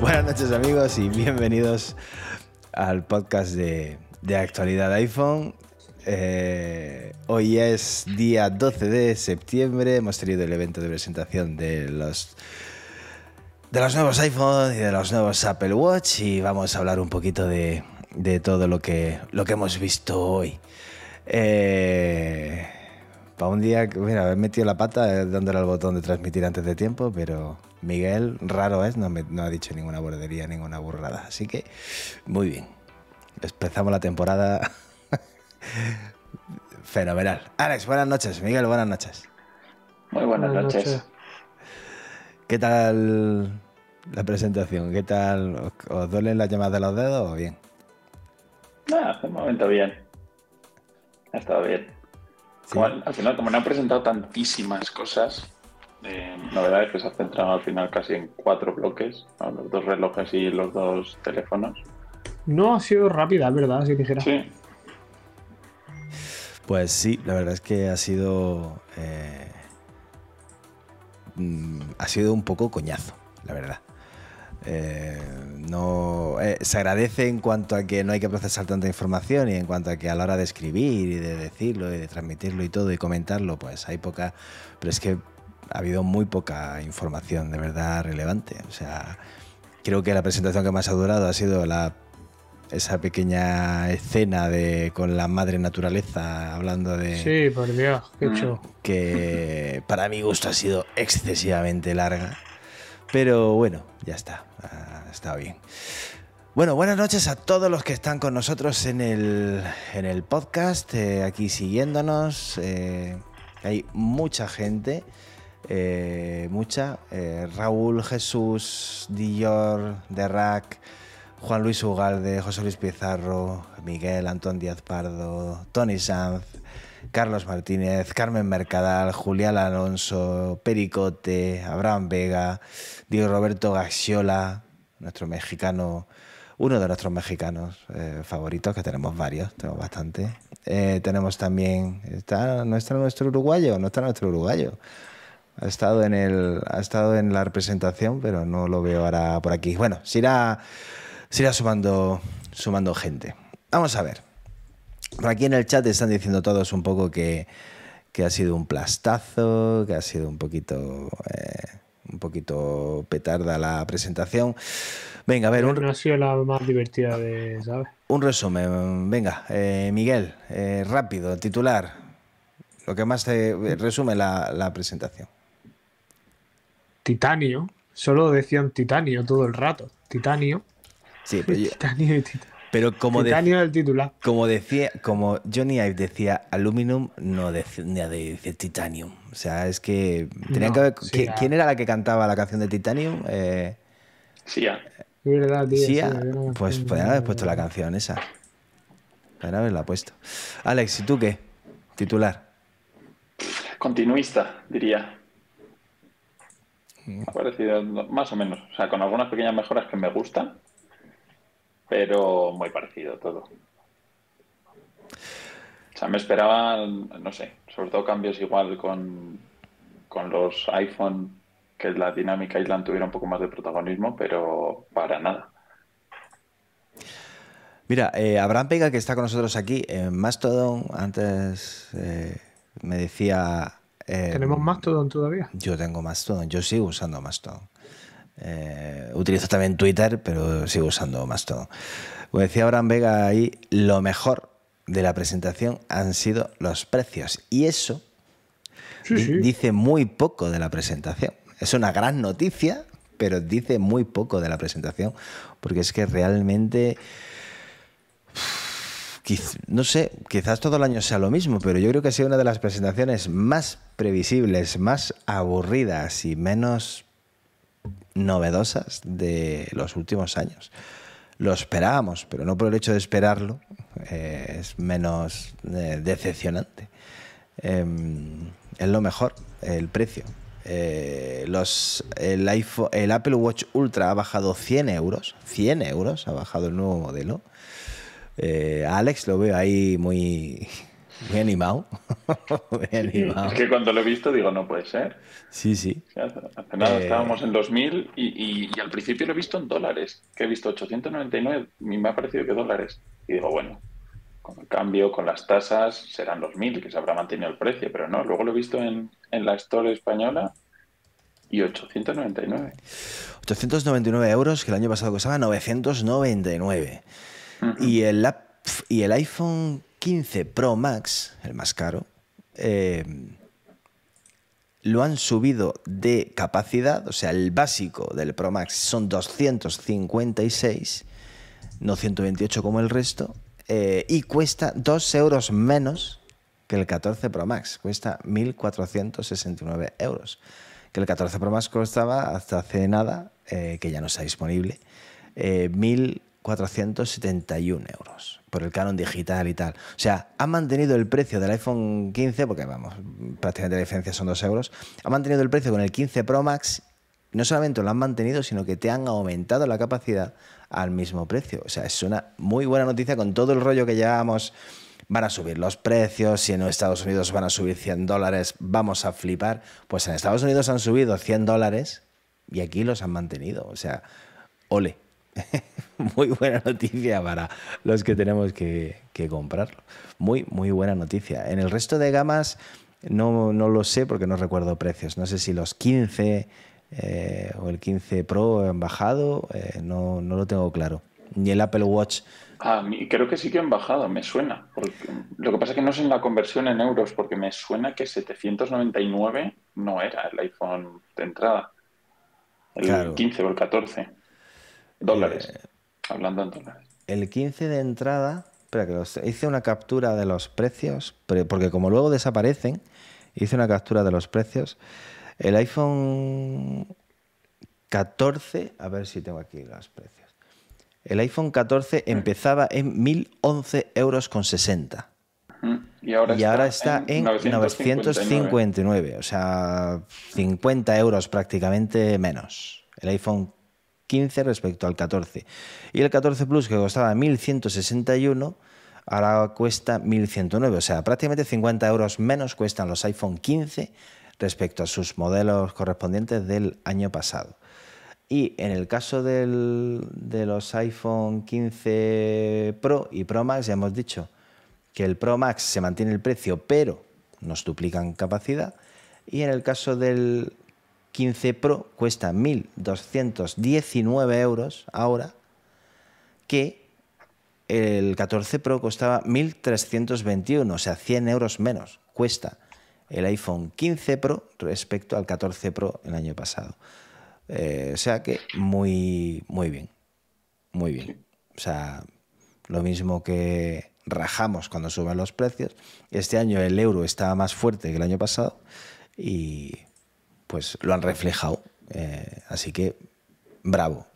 Buenas noches amigos y bienvenidos al podcast de, de actualidad iPhone. Eh, hoy es día 12 de septiembre, hemos tenido el evento de presentación de los, de los nuevos iPhone y de los nuevos Apple Watch y vamos a hablar un poquito de, de todo lo que, lo que hemos visto hoy. Eh, para un día, mira, he metido la pata eh, dándole al botón de transmitir antes de tiempo, pero Miguel, raro es, no, no ha dicho ninguna bordería, ninguna burrada. Así que, muy bien. Empezamos la temporada fenomenal. Alex, buenas noches. Miguel, buenas noches. Muy buenas, buenas noches. noches. ¿Qué tal la presentación? ¿Qué tal? ¿Os, os duelen las llamadas de los dedos o bien? Nada, de momento bien. Ha estado bien. Sí. Como, al final, como no han presentado tantísimas cosas, eh, novedades que se ha centrado al final casi en cuatro bloques, ¿no? los dos relojes y los dos teléfonos. No ha sido rápida, ¿verdad? Si dijera. Sí. Pues sí, la verdad es que ha sido. Eh, mm, ha sido un poco coñazo, la verdad. Eh, no, eh, se agradece en cuanto a que no hay que procesar tanta información y en cuanto a que a la hora de escribir y de decirlo y de transmitirlo y todo y comentarlo, pues hay poca. Pero es que ha habido muy poca información de verdad relevante. O sea, creo que la presentación que más ha durado ha sido la esa pequeña escena de con la madre naturaleza hablando de sí por Dios qué hecho que para mi gusto ha sido excesivamente larga pero bueno ya está ha estado bien bueno, buenas noches a todos los que están con nosotros en el, en el podcast, eh, aquí siguiéndonos. Eh, hay mucha gente, eh, mucha. Raúl, Jesús, Dillor, Derrac, Juan Luis Ugalde, José Luis Pizarro, Miguel, Antón Díaz Pardo, Tony Sanz, Carlos Martínez, Carmen Mercadal, Julián Alonso, Pericote, Abraham Vega, Diego Roberto Gaxiola, nuestro mexicano, uno de nuestros mexicanos eh, favoritos, que tenemos varios, tenemos bastante. Eh, tenemos también, ¿está, ¿no está nuestro uruguayo? No está nuestro uruguayo. Ha estado, en el, ha estado en la representación, pero no lo veo ahora por aquí. Bueno, irá se irá sumando, sumando gente. Vamos a ver. Por aquí en el chat están diciendo todos un poco que, que ha sido un plastazo, que ha sido un poquito, eh, un poquito petarda la presentación. Venga, a ver. Un, no ha sido la más divertida de, ¿sabes? Un resumen. Venga, eh, Miguel, eh, rápido, titular. Lo que más te resume la, la presentación. Titanio. Solo decían titanio todo el rato. Titanio. Sí, pero, yo, titanio y titanio. pero como, de, titular. como decía, como Johnny Ive decía aluminum, no decía de, de, titanium. O sea, es que tenían No, que ver. sí, ¿quién, era la que cantaba la canción de Titanium? Eh, Sí. Es verdad, tío. Sia. sí, no- pues podrían haber puesto la canción esa. Podrían haberla puesto. Alex, ¿y tú qué? Titular. Continuista, diría. Mm. Ha parecido más o menos. O sea, con algunas pequeñas mejoras que me gustan, pero muy parecido todo. O sea, me esperaba, no sé, sobre todo cambios igual con, con los iPhone, que la dinámica Island tuviera un poco más de protagonismo, pero para nada. Mira, eh, Abraham Pega, que está con nosotros aquí en Mastodon, antes eh, me decía. eh, ¿Tenemos Mastodon todavía? Yo tengo Mastodon, yo sigo usando Mastodon. Eh, utilizo también Twitter, pero sigo usando Mastodon. Como decía Abraham Vega ahí, lo mejor de la presentación han sido los precios. Y eso Sí, di- sí. dice muy poco de la presentación. Es una gran noticia, pero dice muy poco de la presentación, porque es que realmente, no sé, quizás todo el año sea lo mismo, pero yo creo que ha sido una de las presentaciones más previsibles, más aburridas y menos novedosas de los últimos años. Lo esperábamos, pero no por el hecho de esperarlo, eh, es menos eh, decepcionante. em, es lo mejor, el precio. Eh, los, el, iPhone, el Apple Watch Ultra ha bajado 100 euros. 100 euros ha bajado el nuevo modelo. Alex lo veo ahí muy, muy animado. muy animado. Es que cuando lo he visto digo, no puede ser. Sí, sí. Hace nada Eh, estábamos en 2000 y, y- y al principio lo he visto en dólares, que he visto 899 y me ha parecido que dólares. Y digo, bueno, con el cambio, con las tasas, serán los 1000 que se habrá mantenido el precio, pero no, luego lo he visto en, en la Store española y 899. 899 euros, que el año pasado costaba 999. Ujú. Y el, ap- y el iPhone 15 Pro Max, el más caro, eh, lo han subido de capacidad, o sea, el básico del Pro Max son 256, no 128 como el resto, eh, y cuesta 2 euros menos que el 14 Pro Max, cuesta 1.469 euros, que el 14 Pro Max costaba hasta hace nada, eh, que ya no está disponible, 1.000 471 euros por el canon digital y tal. O sea, han mantenido el precio del iPhone 15, porque vamos, prácticamente la diferencia son 2 euros, han mantenido el precio con el 15 Pro Max, no solamente lo han mantenido, sino que te han aumentado la capacidad al mismo precio. O sea, es una muy buena noticia con todo el rollo que llevamos. Van a subir los precios, si en Estados Unidos van a subir 100 dólares, vamos a flipar. Pues en Estados Unidos han subido 100 dólares y aquí los han mantenido. O sea, ole. muy buena noticia para los que tenemos que, que comprarlo. Muy, muy buena noticia. En el resto de gamas no, no lo sé porque no recuerdo precios. No sé si los 15 eh, o el 15 Pro han bajado, eh, no, no lo tengo claro. Ni el Apple Watch. A mí creo que sí que han bajado, me suena. Porque, lo que pasa es que no sé en la conversión en euros, porque me suena que 799 no era el iPhone de entrada. El Claro. 15 o el 14. Dólares. Eh, Hablando en dólares. El 15 de entrada, espera que los- hice una captura de los precios, porque como luego desaparecen, hice una captura de los precios. El iPhone 14, a ver si tengo aquí los precios. El iPhone 14 empezaba en 1011 euros con 60 Ujú. Y ahora y ahora está en 959, o sea, 50 euros prácticamente menos. El iPhone 15 respecto al 14. Y el 14 Plus, que costaba 1161, ahora cuesta 1109, o sea, prácticamente 50 euros menos cuestan los iPhone 15 respecto a sus modelos correspondientes del año pasado. Y en el caso del- de los iPhone 15 Pro y Pro Max, ya hemos dicho que el Pro Max se mantiene el precio, pero nos duplican capacidad. Y en el caso del 15 Pro cuesta 1.219 euros ahora, que el 14 Pro costaba 1.321, o sea, 100 euros menos cuesta el iPhone 15 Pro respecto al 14 Pro el año pasado. Eh, o sea que muy, muy bien, muy bien. O sea, lo mismo que rajamos cuando suben los precios. Este año el euro está más fuerte que el año pasado y pues lo han reflejado. Eh, así que bravo.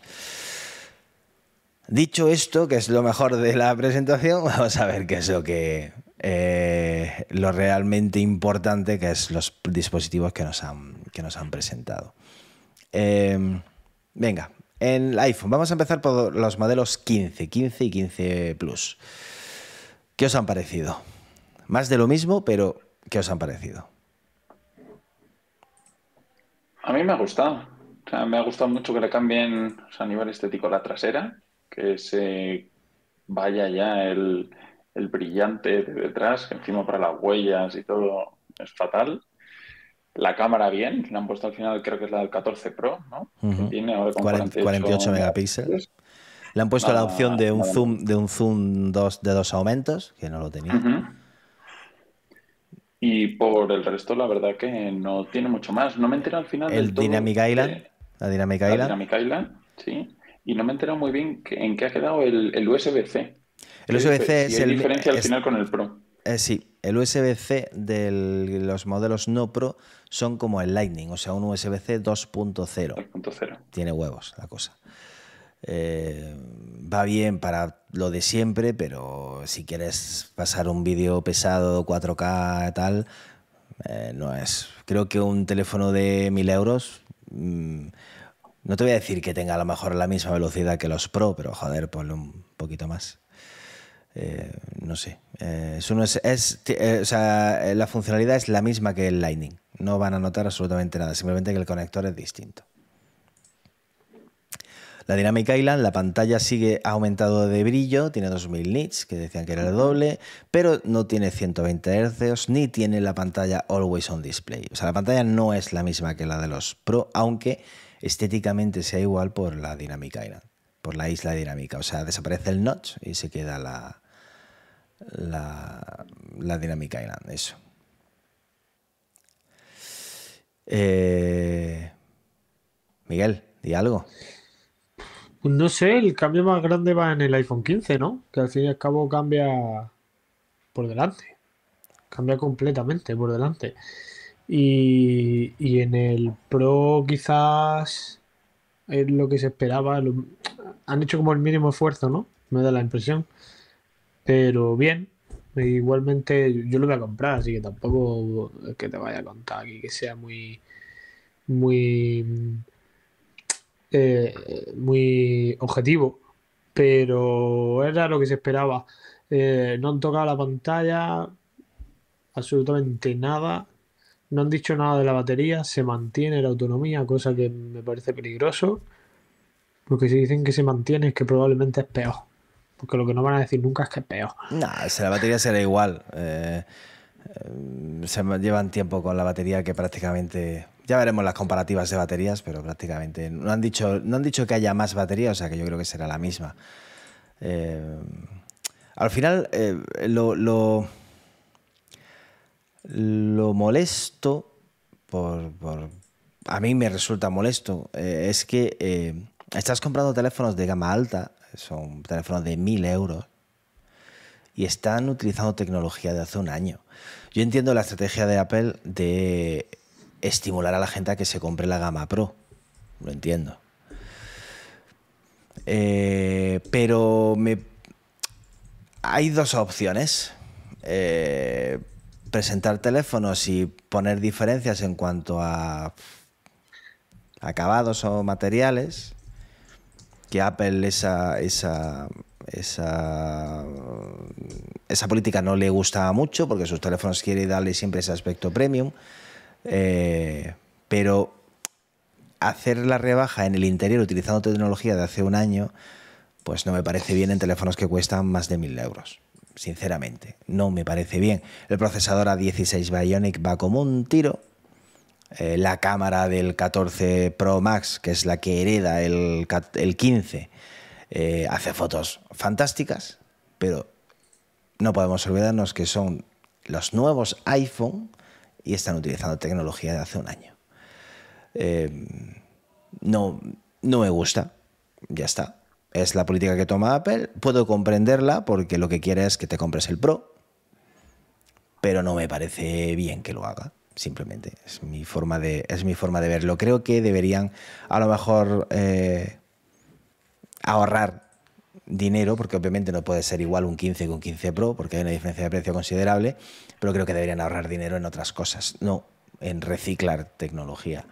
Dicho esto, que es lo mejor de la presentación, vamos a ver qué es lo que eh, lo realmente importante, que es los dispositivos que nos han, que nos han presentado. Eh, venga, en el iPhone, vamos a empezar por los modelos 15, 15 y 15 Plus. ¿Qué os han parecido? Más de lo mismo, pero ¿qué os han parecido? A mí me ha gustado. O sea, me ha gustado mucho que le cambien o sea, a nivel estético la trasera, que se vaya ya el, el brillante de detrás, que encima para las huellas y todo es fatal. La cámara bien, le han puesto al final, creo que es la del 14 Pro, ¿no? Que tiene ahora con 40 48 megapíxeles. Le han puesto la opción de un zoom, de un zoom dos, de dos aumentos, que no lo tenía. Y por el resto, la verdad que no tiene mucho más. No me entero al final El del todo Dynamic de- Island, la Dynamic la Island. Dynamic Island, sí. Y no me he enterado muy bien que- en qué ha quedado el, el USB-C. El USB-C es el- diferencia al es- final con el Pro. Eh, sí, el USB-C de los modelos no Pro son como el Lightning, o sea, un USB-C 2.0. 2.0. Tiene huevos la cosa. Eh, va bien para lo de siempre, pero si quieres pasar un vídeo pesado 4K tal, Eh, no es. Creo que un teléfono de 1000 euros. mm, no te voy a decir que tenga a lo mejor la misma velocidad que los Pro, pero joder, ponle un poquito más. Eh, no sé. Eso no es, es- la funcionalidad es la misma que el Lightning. No van a notar absolutamente nada, simplemente que el conector es distinto. La Dynamic Island, la pantalla sigue aumentado de brillo, tiene 2000 nits, que decían que era el doble, pero no tiene 120 Hz ni tiene la pantalla Always on Display. O sea, la pantalla no es la misma que la de los Pro, aunque estéticamente sea igual por la Dynamic Island, por la isla dinámica. O sea, desaparece el notch y se queda la, la, la Dynamic Island, eso. Eh, Miguel, di algo. No sé, el cambio más grande va en el iPhone 15, ¿no? Que al fin y al cabo cambia por delante. Cambia completamente por delante. Y, y en el Pro quizás es lo que se esperaba. lo- han hecho como el mínimo esfuerzo, ¿no? Me da la impresión. Pero bien. Igualmente yo lo voy a comprar, así que tampoco es que te vaya a contar aquí que sea muy, muy eh, muy objetivo, pero era lo que se esperaba. Eh, no han tocado la pantalla, absolutamente nada. No han dicho nada de la batería, se mantiene la autonomía, cosa que me parece peligroso. Porque si dicen que se mantiene es que probablemente es peor. Porque lo que no van a decir nunca es que es peor. La batería será igual. Eh, se llevan tiempo con la batería que prácticamente. Ya veremos las comparativas de baterías, pero prácticamente. No han dicho, no han dicho que haya más batería, o sea que yo creo que será la misma. Eh, al final, eh, lo, lo, lo molesto, por, por- a mí me resulta molesto, eh, es que estás comprando teléfonos de gama alta, son teléfonos de 1000 euros, y están utilizando tecnología de hace un año. Yo entiendo la estrategia de Apple de estimular a la gente a que se compre la gama Pro. Lo entiendo. Eh, pero me... hay dos opciones. Eh, presentar teléfonos y poner diferencias en cuanto a acabados o materiales que Apple esa, esa, esa, esa política no le gusta mucho porque sus teléfonos quiere darle siempre ese aspecto premium. Eh, pero hacer la rebaja en el interior utilizando tecnología de hace un año, pues no me parece bien en teléfonos que cuestan más de mil euros. Sinceramente, no me parece bien. El procesador A16 Bionic va como un tiro. Eh, la cámara del 14 Pro Max, que es la que hereda el, cat- el 15, eh, hace fotos fantásticas, pero no podemos olvidarnos que son los nuevos iPhone y están utilizando tecnología de hace un año. Eh, no, no me gusta, ya está. Es la política que toma Apple, puedo comprenderla porque lo que quiere es que te compres el Pro, pero no me parece bien que lo haga. Simplemente es mi forma de, es mi forma de verlo. Creo que deberían a lo mejor eh, ahorrar dinero, porque obviamente no puede ser igual un 15 que un 15 Pro, porque hay una diferencia de precio considerable, pero creo que deberían ahorrar dinero en otras cosas, no en reciclar tecnología.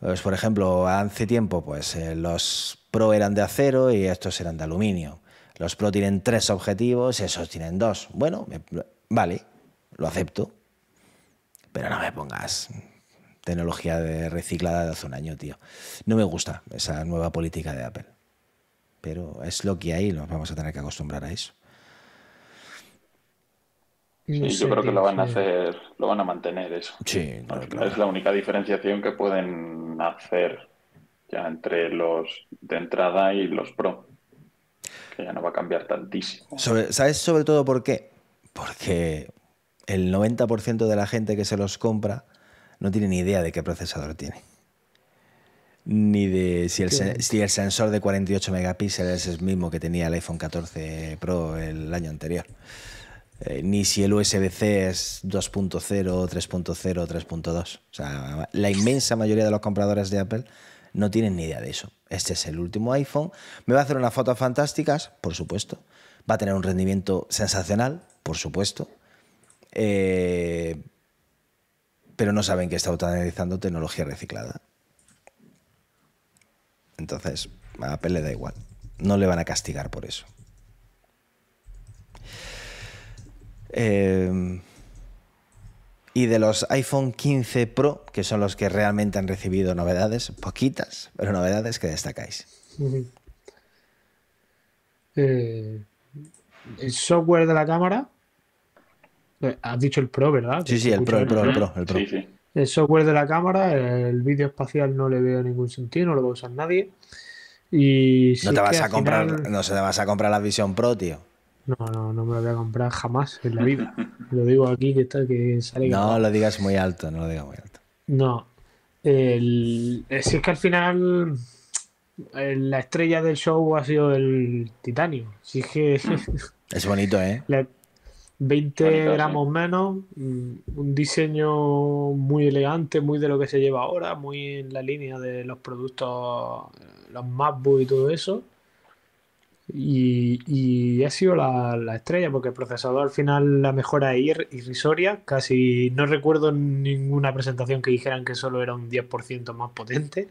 Pues, por ejemplo, hace tiempo pues, eh, los Pro eran de acero y estos eran de aluminio. Los Pro tienen tres objetivos, esos tienen dos. Bueno, vale, lo acepto, pero no me pongas tecnología de reciclada de hace un año, tío. No me gusta esa nueva política de Apple. Pero es lo que hay nos vamos a tener que acostumbrar a eso. Sí, No yo creo que lo van a sí. hacer, lo van a mantener eso. Sí, no, claro. Es la única diferenciación que pueden hacer ya entre los de entrada y los Pro. Que ya no va a cambiar tantísimo. Sobre- ¿Sabes sobre todo por qué? Porque el 90% de la gente que se los compra no tiene ni idea de qué procesador tiene. Ni de si el, si el sensor de 48 megapíxeles es el mismo que tenía el iPhone 14 Pro el año anterior. Eh, ni si el USB-C es 2.0, 3.0, 3.2. O sea, la inmensa mayoría de los compradores de Apple no tienen ni idea de eso. Este es el último iPhone. ¿Me va a hacer unas fotos fantásticas? Por supuesto. ¿Va a tener un rendimiento sensacional? Por supuesto. Eh, pero no saben que está utilizando tecnología reciclada. Entonces, a Apple le da igual. No le van a castigar por eso. Eh, y de los iPhone 15 Pro, que son los que realmente han recibido novedades, poquitas, pero novedades que destacáis. Eh, el software de la cámara. eh, Has dicho el Pro, ¿verdad? Sí, sí, el Pro, el Pro, el Pro, el Pro. Sí, sí. El software de la cámara, el vídeo espacial no le veo ningún sentido, no lo va a usar nadie. Y No te vas que a comprar, final- no se te vas a comprar la Vision Pro, tío. No, no, no me lo voy a comprar jamás en la vida. lo digo aquí que está que sale No grabado. lo digas muy alto, no lo digas muy alto. No. El, eh, si es que al final la estrella del show ha sido el titanio. Si es que Es bonito, ¿eh? 20 Bonito, sí. gramos menos, mm, un diseño muy elegante, muy de lo que se lleva ahora, muy en la línea de los productos, los MacBook y todo eso. Y, y ha sido la, la estrella, porque el procesador al final la mejora es ir- irrisoria. Casi no recuerdo ninguna presentación que dijeran que solo era un 10% más potente.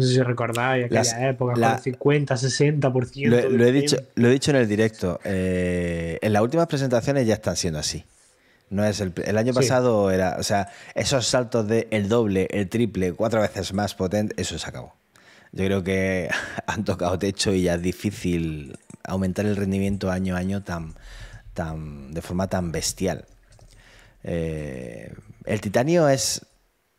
No sé si recordáis aquellas Las- épocas la- con el 50, 60%. Lo, he dicho, tiempo. lo he dicho en el directo. eh, en las últimas presentaciones ya están siendo así. No es el, el año Sí. pasado era, o sea, esos saltos de el doble, el triple, cuatro veces más potente, eso se acabó. Yo creo que han tocado techo y ya es difícil aumentar el rendimiento año a año tan, tan, de forma tan bestial. Eh, el titanio es.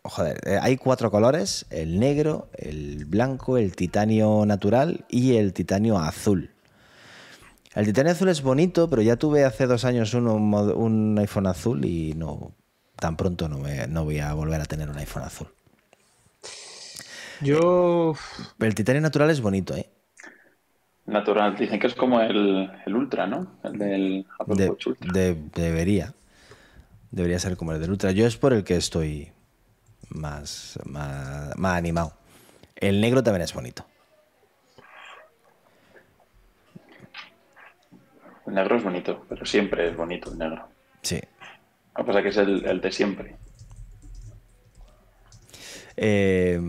Joder, eh, hay cuatro colores: el negro, el blanco, el titanio natural y el titanio azul. El titanio azul es bonito, pero ya tuve hace dos años uno, un, iPhone azul y no. Tan pronto no, me- no voy a volver a tener un iPhone azul. Yo. El titanio natural es bonito, ¿eh? Natural. Dicen que es como el, el Ultra, ¿no? El del Apple De- Watch Ultra. de- debería. Debería ser como el del Ultra. Yo es por el que estoy más, más, más animado. El negro también es bonito. El negro es bonito, pero siempre es bonito el negro. Sí. Lo que pasa es que es el, el de siempre. Eh,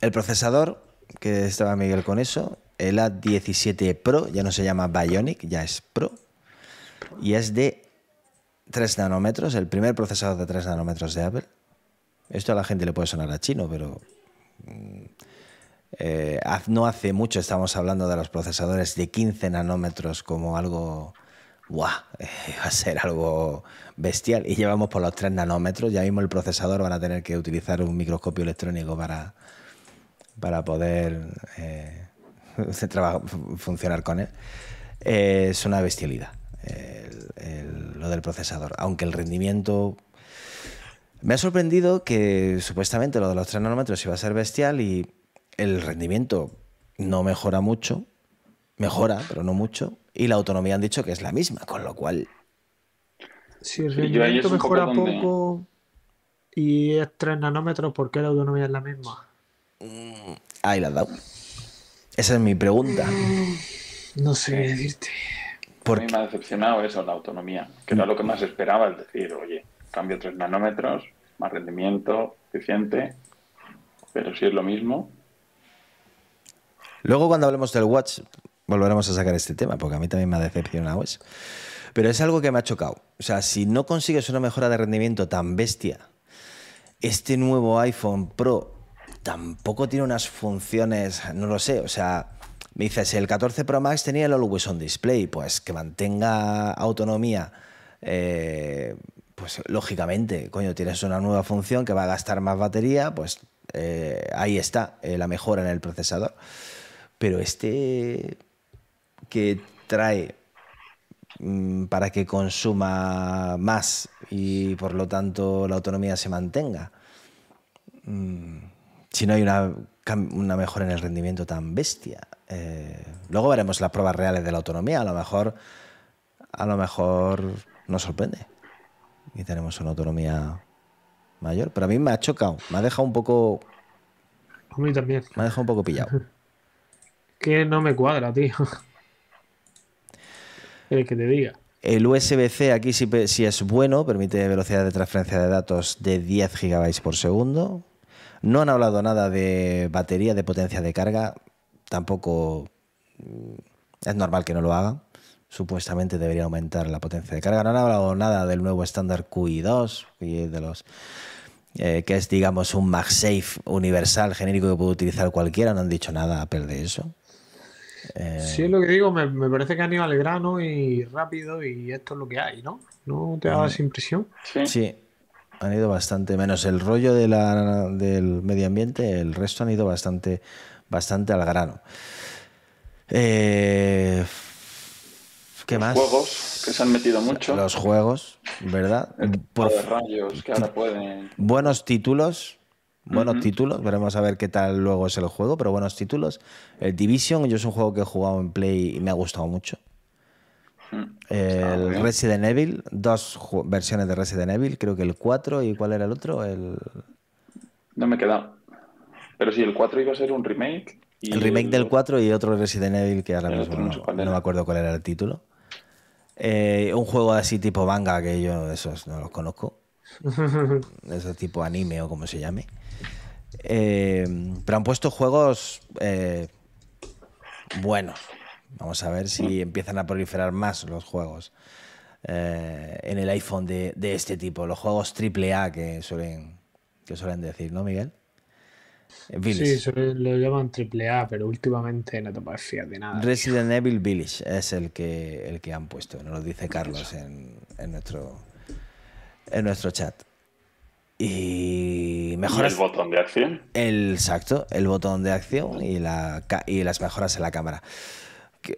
el procesador, que estaba Miguel con eso, el A17 Pro, ya no se llama Bionic, ya es Pro. Y es de 3 nanómetros, el primer procesador de 3 nanómetros de Apple. Esto a la gente le puede sonar a chino, pero mm, eh, no hace mucho estamos hablando de los procesadores de 15 nanómetros como algo, ¡guau! eh, va a ser algo bestial. Y llevamos por los 3 nanómetros, ya mismo el procesador van a tener que utilizar un microscopio electrónico para, para poder eh, funcionar con él. Eh, es una bestialidad el- lo del procesador, aunque el rendimiento... Me ha sorprendido que supuestamente lo de los 3 nanómetros iba a ser bestial y el rendimiento no mejora mucho, mejora, pero no mucho, y la autonomía han dicho que es la misma, con lo cual Si el Sí, yo ahí rendimiento poco mejora donde- poco y es 3 nanómetros, ¿por qué la autonomía es la misma? ahí la has dado. Esa es mi pregunta. No sé qué decirte. A mí Porque me ha decepcionado eso, la autonomía, que era lo que más esperaba, es decir, oye, cambio 3 nanómetros, más rendimiento, eficiente, pero si es lo mismo, Luego cuando hablemos del Watch volveremos a sacar este tema, porque a mí también me ha decepcionado eso. Pero es algo que me ha chocado. O sea, si no consigues una mejora de rendimiento tan bestia, este nuevo iPhone Pro tampoco tiene unas funciones, no lo sé, o sea, me dices, el 14 Pro Max tenía el Always On Display, pues que mantenga autonomía, eh, pues lógicamente, coño, tienes una nueva función que va a gastar más batería, pues eh, ahí está eh, la mejora en el procesador. Pero este que trae mm, para que consuma más y por lo tanto la autonomía se mantenga. Mm, si no hay una, mejora en el rendimiento tan bestia. Eh, luego veremos las pruebas reales de la autonomía. A lo mejor, a lo mejor nos sorprende y tenemos una autonomía mayor. Pero a mí me ha chocado, me ha dejado un poco, A mí también. me ha dejado un poco pillado. Que no me cuadra, tío. El que te diga. El USB-C aquí sí, sí es bueno, permite velocidad de transferencia de datos de 10 GB por segundo. No han hablado nada de batería, de potencia de carga. Tampoco mm, es normal que no lo hagan. Supuestamente debería aumentar la potencia de carga. No han hablado nada del nuevo estándar QI2, que es de los eh, que es, digamos, un MagSafe universal, genérico que puede utilizar cualquiera. No han dicho nada Apple de eso. Eh, Sí, es lo que digo, me, me parece que han ido al grano y rápido y esto es lo que hay, ¿no? ¿No te da esa impresión? Sí. Sí, han ido bastante, menos el rollo de la, del medio ambiente, el resto han ido bastante, bastante al grano. Eh, ¿Qué Los más? juegos que se han metido mucho. Los juegos, ¿verdad? Por de rayos que ahora pueden. buenos títulos. Buenos títulos, veremos a ver qué tal luego es el juego, pero buenos títulos. El Division, yo es un juego que he jugado en Play y me ha gustado mucho. Mm, El. Resident Evil, dos versiones de Resident Evil, creo que el 4 y cuál era el otro, el, No me he quedado. Pero sí, el 4 iba a ser un remake. y el remake del 4 y otro Resident Evil que ahora mismo no no, me acuerdo cuál era el título. Eh, un juego así tipo manga que yo esos no los conozco. Ese tipo anime o como se llame. Eh, pero han puesto juegos eh, buenos. Vamos a ver si empiezan a proliferar más los juegos en el iPhone de, de este tipo. Los juegos AAA que suelen, que suelen decir, ¿no, Miguel? Eh, Sí, eso lo llaman triple A, pero últimamente no te puedes fiar de nada. Resident Evil Village es el que, el que han puesto, nos lo dice Carlos en, en nuestro, en nuestro chat. Y Y mejoras. el botón de acción. El, exacto, el botón de acción y, la, y las mejoras en la cámara.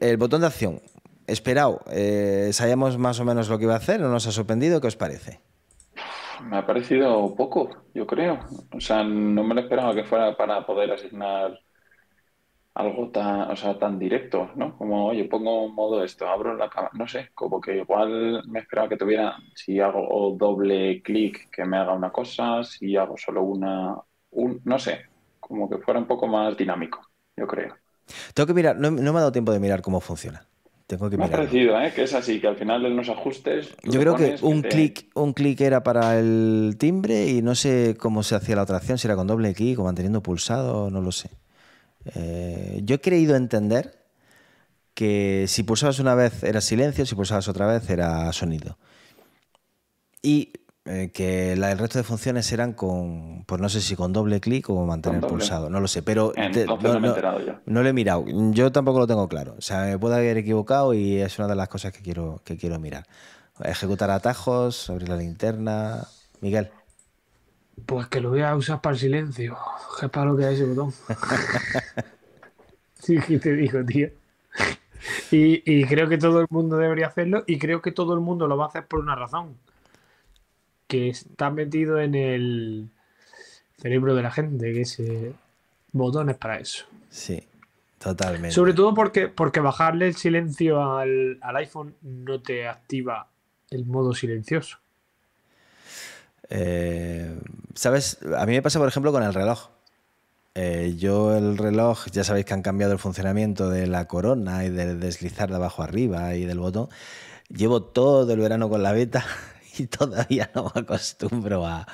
El botón de acción, esperado, eh, ¿sabíamos más o menos lo que iba a hacer? ¿No nos ha sorprendido? ¿Qué os parece? Me ha parecido poco, yo creo. O sea, no me lo esperaba que fuera para poder asignar algo tan, o sea, tan directo, ¿no? Como, oye, pongo modo esto, abro la cámara, no sé, como que igual me esperaba que tuviera, si hago doble clic, que me haga una cosa, si hago solo una, un, no sé, como que fuera un poco más dinámico, yo creo. Tengo que mirar, no, no me ha dado tiempo de mirar cómo funciona. Tengo que Me ha parecido, ¿eh? Que es así, que al final en los ajustes... Yo creo que un te- clic, un clic era para el timbre y no sé cómo se hacía la otra acción, si era con doble clic o manteniendo pulsado, no lo sé. Eh, yo he creído entender que si pulsabas una vez era silencio, si pulsabas otra vez era sonido. Y eh, que la- el resto de funciones eran con, pues no sé si con doble clic o mantener pulsado, no lo sé, pero te- no yo. lo he mirado. Yo tampoco lo tengo claro. O sea, me puedo haber equivocado y es una de las cosas que quiero, que quiero mirar. Ejecutar atajos, abrir la linterna. Miguel. Pues que lo voy a usar para el silencio. ¿Qué para lo que hay ese botón? sí, que te digo, tío. Y, y creo que todo el mundo debería hacerlo y creo que todo el mundo lo va a hacer por una razón. Que está metido en el cerebro de la gente, que ese botón es para eso. Sí, totalmente. Sobre todo porque, porque bajarle el silencio al, al iPhone no te activa el modo silencioso. Eh, ¿Sabes? A mí me pasa, por ejemplo, con el reloj. Eh, yo el reloj, ya sabéis que han cambiado el funcionamiento de la corona y de deslizar de abajo arriba y del botón. Llevo todo el verano con la beta y todavía no me acostumbro a...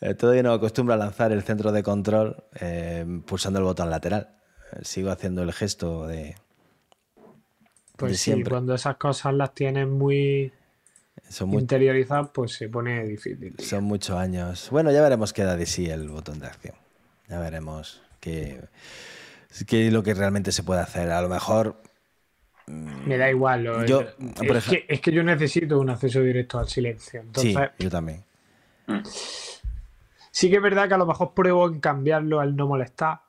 eh, todavía no me acostumbro a lanzar el centro de control eh, pulsando el botón lateral. Eh, Sigo haciendo el gesto de... Pues De sí, siempre. cuando esas cosas las tienes muy Son, mu- interiorizadas, pues se pone difícil. son muchos años. Bueno, ya veremos qué da de sí el botón de acción. Ya veremos qué, qué es lo que realmente se puede hacer. A lo mejor Me da igual. lo- Yo, es, que, es que yo necesito un acceso directo al silencio. Entonces, sí, yo también. sí que es verdad que a lo mejor pruebo en cambiarlo al no molestar,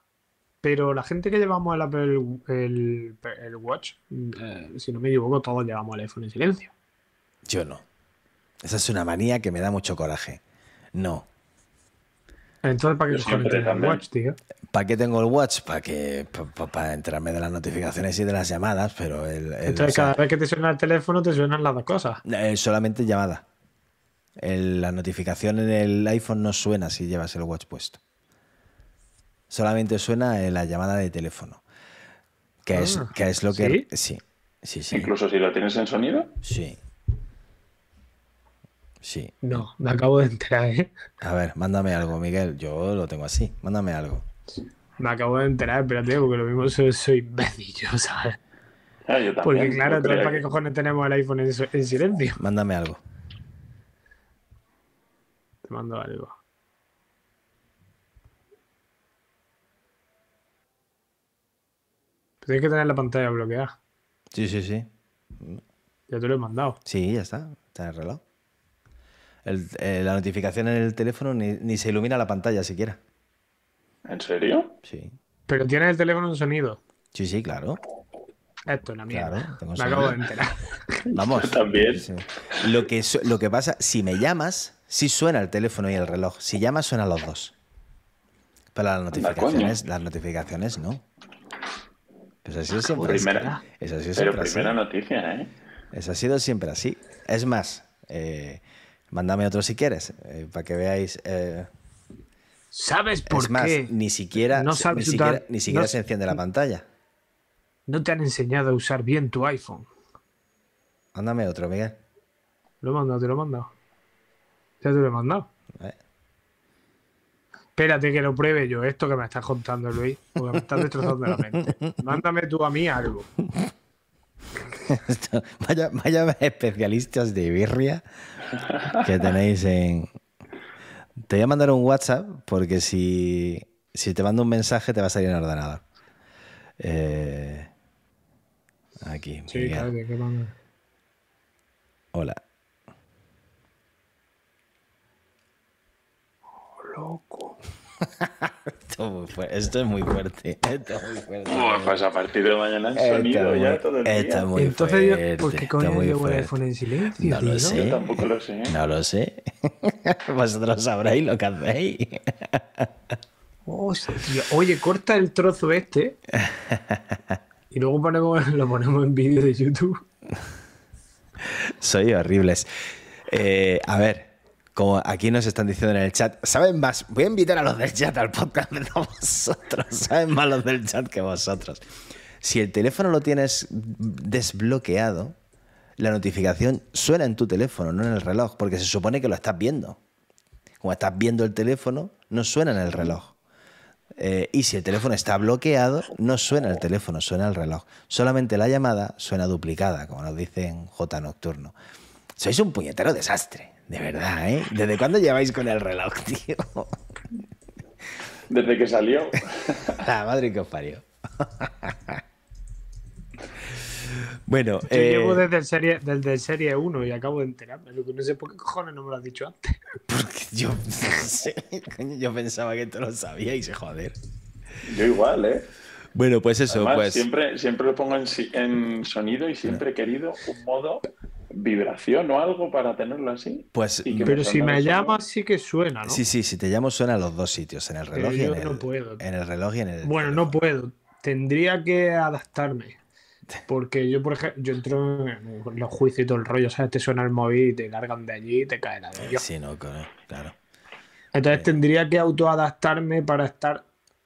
pero la gente que llevamos el Apple el, el Watch, eh, si no me equivoco, todos llevamos el iPhone en silencio. Yo no. Esa es una manía que me da mucho coraje. No. Entonces, ¿para qué siempre el. Watch, tío? ¿Para qué tengo el watch? Para que para enterarme de las notificaciones y de las llamadas, pero el, el- Entonces, o sea, cada vez que te suena el teléfono, te suenan las dos cosas. eh, solamente llamada. El- la notificación en el iPhone no suena si llevas el watch puesto. Solamente suena en la llamada de teléfono. Que, es, Ah, que es lo que. Sí, sí, sí. Incluso si lo tienes en sonido. Sí. Sí. No, me acabo de enterar, ¿eh? A ver, mándame algo, Miguel. Yo lo tengo así. Mándame algo. Me acabo de enterar, espérate, porque lo mismo soy, soy imbécil, ¿sabes? Ah, yo también, Porque claro, creía ¿para qué cojones tenemos el iPhone en, en silencio? Mándame algo. Te mando algo. Tienes que tener la pantalla bloqueada. Sí, sí, sí. Ya te lo he mandado. Sí, ya está. Está en el reloj. El- eh, la notificación en el teléfono ni, ni se ilumina la pantalla siquiera. ¿En serio? Sí. Pero tienes el teléfono en sonido. Sí, sí, claro. Esto es la mierda. Claro, tengo Me sonido. acabo de enterar. Vamos. También. Sí. Lo que, lo que pasa, si me llamas, sí suena el teléfono y el reloj. Si llamas, suenan los dos. Pero las notificaciones, las notificaciones no. Pues ha sido siempre así. Primera, Eso ha sido pero siempre así. primera noticia, ¿eh? Eso ha sido siempre así. Es más, eh, mándame otro si quieres, eh, para que veáis. eh, ¿Sabes por es más, qué ni siquiera, no ni sabes siquiera, usar- ni siquiera no- se enciende la pantalla. no te han enseñado a usar bien tu iPhone? Mándame otro, Miguel. Lo he mandado, te lo he mandado. Ya te lo he mandado. Eh, Espérate que lo pruebe yo, esto que me estás contando, Luis, porque me estás destrozando la mente. Mándame tú a mí algo. esto- vaya, vaya especialistas de birria que tenéis en. Te voy a mandar un WhatsApp porque si, si te mando un mensaje te va a salir en el ordenador. Eh, aquí. Sí, claro, que manda. Hola. Loco. Esto, es muy fu- esto es muy fuerte. Esto es muy fuerte. Pues a partir de mañana Esto sonido es ya muy- todo el esto día. es muy Entonces, yo, fuerte, ¿por qué coño llevo el iPhone en silencio? No lo sé. Yo tampoco lo sé. No lo sé. Vosotros sabréis lo que hacéis. Hostia, Oye, corta el trozo este y luego ponemos, lo ponemos en vídeo de YouTube. Soy horribles. Eh, a ver, como aquí nos están diciendo en el chat, ¿saben más? Voy a invitar a los del chat al podcast de vosotros. Saben más los del chat que vosotros. Si el teléfono lo tienes desbloqueado, la notificación suena en tu teléfono, no en el reloj, porque se supone que lo estás viendo. Como estás viendo el teléfono, no suena en el reloj. Eh, y si el teléfono está bloqueado, no suena el teléfono, suena el reloj. Solamente la llamada suena duplicada, como nos dicen J Nocturno. Sois un puñetero desastre, de verdad, ¿eh? ¿Desde cuándo lleváis con el reloj, tío? Desde que salió. La madre que os parió. bueno, Yo eh, llevo desde el, serie, desde el Serie 1 y acabo de enterarme. Lo que no sé por qué cojones no me lo has dicho antes. porque yo, no sé, coño, yo pensaba que tú lo sabíais, joder. Yo igual, ¿eh? Bueno, pues eso, Además, pues. siempre, siempre lo pongo en, en sonido y siempre he querido un modo vibración o algo para tenerlo así. Pues Pero si me llamas sí que suena, ¿no? Sí, sí, si te llamo suena a los dos sitios, en el Pero reloj y en yo el, no puedo. en el reloj y en el. Bueno, no puedo. Tendría que adaptarme. Porque yo, por ejemplo, yo entro en los juicios y todo el rollo, ¿sabes? Te suena el móvil y te cargan de allí y te cae la de Dios. Sí, no, claro. claro. Entonces tendría que autoadaptarme para estar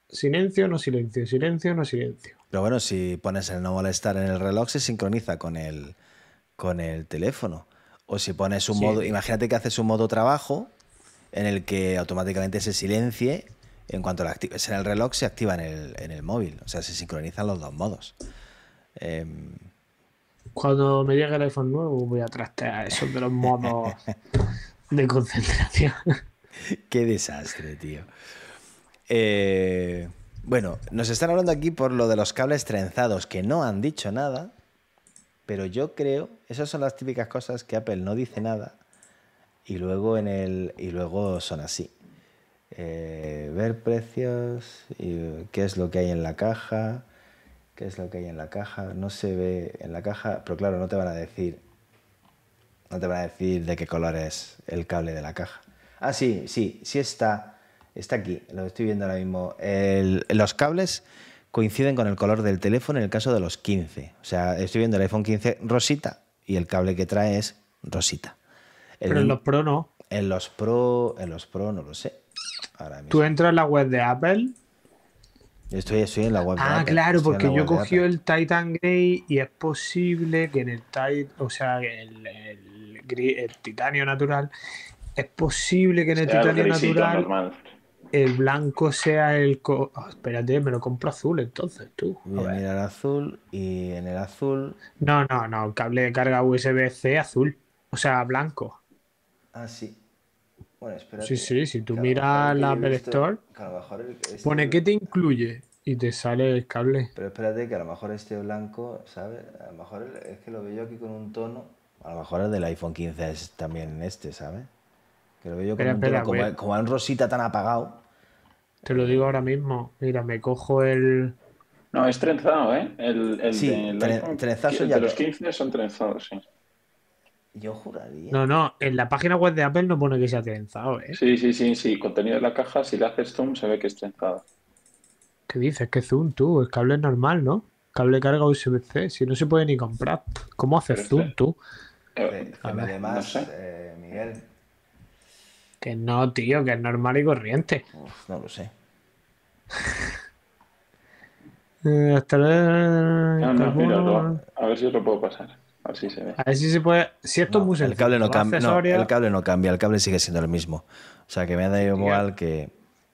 silencio, no silencio, silencio, no silencio. Pero bueno, si pones el no molestar en el reloj, se sincroniza con el, con el teléfono. O si pones un Sí. modo, imagínate que haces un modo trabajo en el que automáticamente se silencie. En cuanto lo actives en el reloj, se activa en el, en el móvil. O sea, se sincronizan los dos modos. Em, Cuando me llegue el iPhone nuevo voy a trastear esos de los modos de concentración. Qué desastre, tío. Eh, bueno, nos están hablando aquí por lo de los cables trenzados, que no han dicho nada, pero yo creo, esas son las típicas cosas que Apple no dice nada y luego en el y luego son así. Eh, ver precios y qué es lo que hay en la caja, qué es lo que hay en la caja, no se ve en la caja, pero claro, no te van a decir no te van a decir de qué color es el cable de la caja. Ah, sí, sí, sí está. Está aquí, lo estoy viendo ahora mismo. Los cables coinciden con el color del teléfono en el caso de los 15. O sea, estoy viendo el iPhone 15 rosita y el cable que trae es rosita. El Pero en los Pro no. en los Pro, en los Pro no lo sé. Ahora mismo. Tú entras en la web de Apple Estoy, estoy en la web. de Ah, Apple, claro, estoy porque yo de cogí el Titan Grey y es posible que en el Titan, o sea, el, el, gri- el titanio natural, es posible que en el Sea titanio natural normal. El blanco sea el... co- oh, espérate, me lo compro azul entonces, tú. Voy a mirar azul y en el azul. No, no, no, cable de carga USB-C azul, o sea, blanco. Ah, sí. Bueno, espérate. Sí, sí, si tú que miras que la Apple visto- Store, que el- este- pone ¿qué te incluye? Y te sale el cable. Pero espérate que a lo mejor este blanco, ¿sabes? A lo mejor es que lo veo yo aquí con un tono. A lo mejor el del iPhone 15 es también este, ¿sabes? Que lo veo yo con Espera, como, a- como un rosita tan apagado. Te lo digo ahora mismo. Mira, me cojo el... No, es trenzado, ¿eh? El, el Sí, del tre- iPhone, trenzados el ya de los lo- 15 son trenzados, sí. Yo juraría. No, no, en la página web de Apple no pone que sea trenzado, ¿eh? Sí, sí, sí, sí. Contenido de la caja, si le haces zoom, se ve que es trenzado. ¿Qué dices? ¿Qué zoom tú? El cable es normal, ¿no? Cable de carga USB-C, si no se puede ni comprar. ¿Cómo haces zoom tú? Eh, Eh, no sé. eh, Miguel. Que no, tío, que es normal y corriente. Uf, no lo sé. Eh, hasta No. A ver si os lo puedo pasar. A ver si se ve. A ver si se puede. Si esto No, es muy el sencillo. cable no cambia. No, accesorios- el cable no cambia, el cable sigue siendo el mismo. O sea que me da igual que.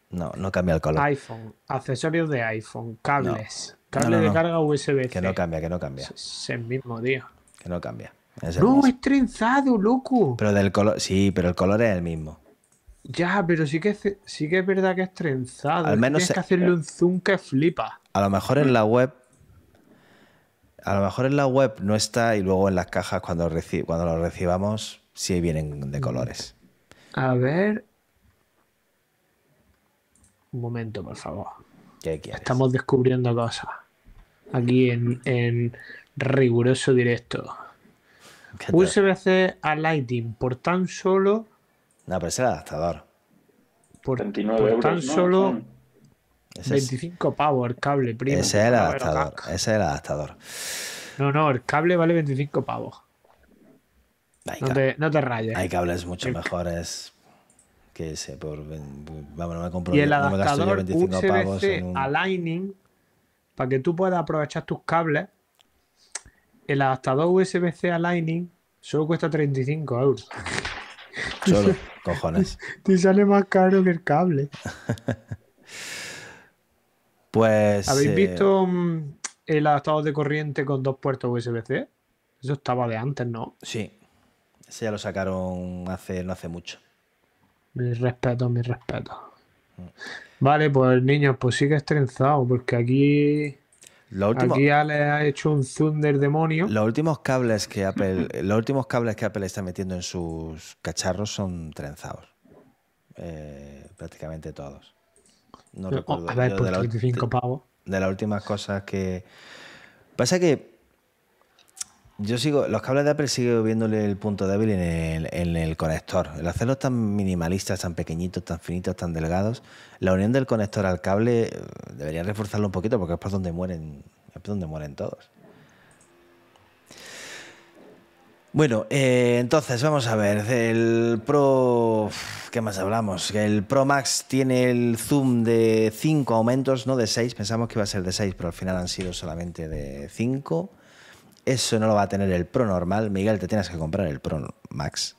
No, no cambia el color. iPhone, accesorios de iPhone, cables, No, cable no, de no. carga USB-C. Que no cambia, que no cambia. Es el mismo, tío. Que no cambia. Es el No, mismo. es trenzado, loco. Pero del color. Sí, pero el color es el mismo. Ya, pero sí que, es- sí que es verdad que es trenzado. Al menos Tienes se- que hacerle un zoom que flipa. A lo mejor en la web. A lo mejor en la web no está y luego en las cajas cuando, reci- cuando lo recibamos sí vienen de colores. A ver. Un momento, por favor. Estamos descubriendo cosas. Aquí en, en riguroso directo. ¿Qué te- USB-C a Lighting por tan solo. No, pero es el adaptador. Por, 29 por euros, tan ¿no? solo Son- Ese es, 25 pavos el cable, primo. ese es el adaptador. Ese es el adaptador. No, no, el cable vale 25 pavos. Hay, No te, no te rayes. hay cables mucho El- mejores que ese. Por, vamos, no me compro Y el no me gasto yo adaptador 25 pavos USB-C en un- a Lightning, para que tú puedas aprovechar tus cables, el adaptador USB-C a Lightning solo cuesta 35 euros. Solo, cojones. Te sale más caro que el cable. Pues. ¿Habéis eh, visto mm, el adaptador de corriente con dos puertos USB-C? Eso estaba de antes, ¿no? Sí. Ese ya lo sacaron hace, no hace mucho. Mi respeto, mi respeto. Mm. Vale, pues niños, pues sí que es trenzado, porque aquí, Aquí Ale ha hecho un zoom del demonio. Los últimos cables que Apple, los últimos cables que Apple está metiendo en sus cacharros son trenzados. Eh, prácticamente todos. No recuerdo. a ver, por de, la, 35 pavos. de las últimas cosas que. Pasa que. Yo sigo. Los cables de Apple sigo viéndole el punto débil en el, en el conector. El hacerlos tan minimalistas, tan pequeñitos, tan finitos, tan delgados. La unión del conector al cable eh, debería reforzarlo un poquito porque es por donde mueren. Es por donde mueren todos. Bueno, eh, entonces vamos a ver. El Pro. ¿Qué más hablamos? El Pro Max tiene el zoom de 5 aumentos, no de 6. Pensamos que iba a ser de 6, pero al final han sido solamente de 5. Eso no lo va a tener el Pro normal. Miguel, te tienes que comprar el Pro Max.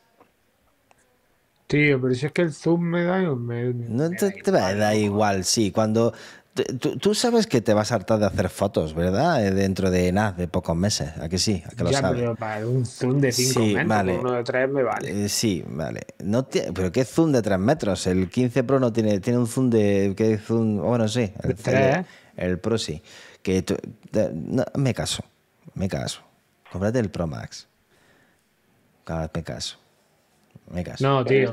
Tío, pero si es que el zoom me da. Me, No me te, da te igual, loco. igual, sí. Cuando. te- Tú, tú sabes que te vas a hartar de hacer fotos, ¿verdad? Eh, Dentro de nada, de pocos meses. ¿A que sí? ¿A que lo Ya, sabes? pero para un zoom de 5 Sí, metros, vale. uno de 3 me vale. Eh, sí, vale. No tie- pero ¿qué zoom de 3 metros? El 15 Pro no tiene, tiene un zoom de. ¿Qué zoom? Bueno, sí. El, De tres. el- el Pro sí. Que tú- de- no, me caso. Me caso. Cómprate el Pro Max. Cada vez me caso. Me caso. No, tío.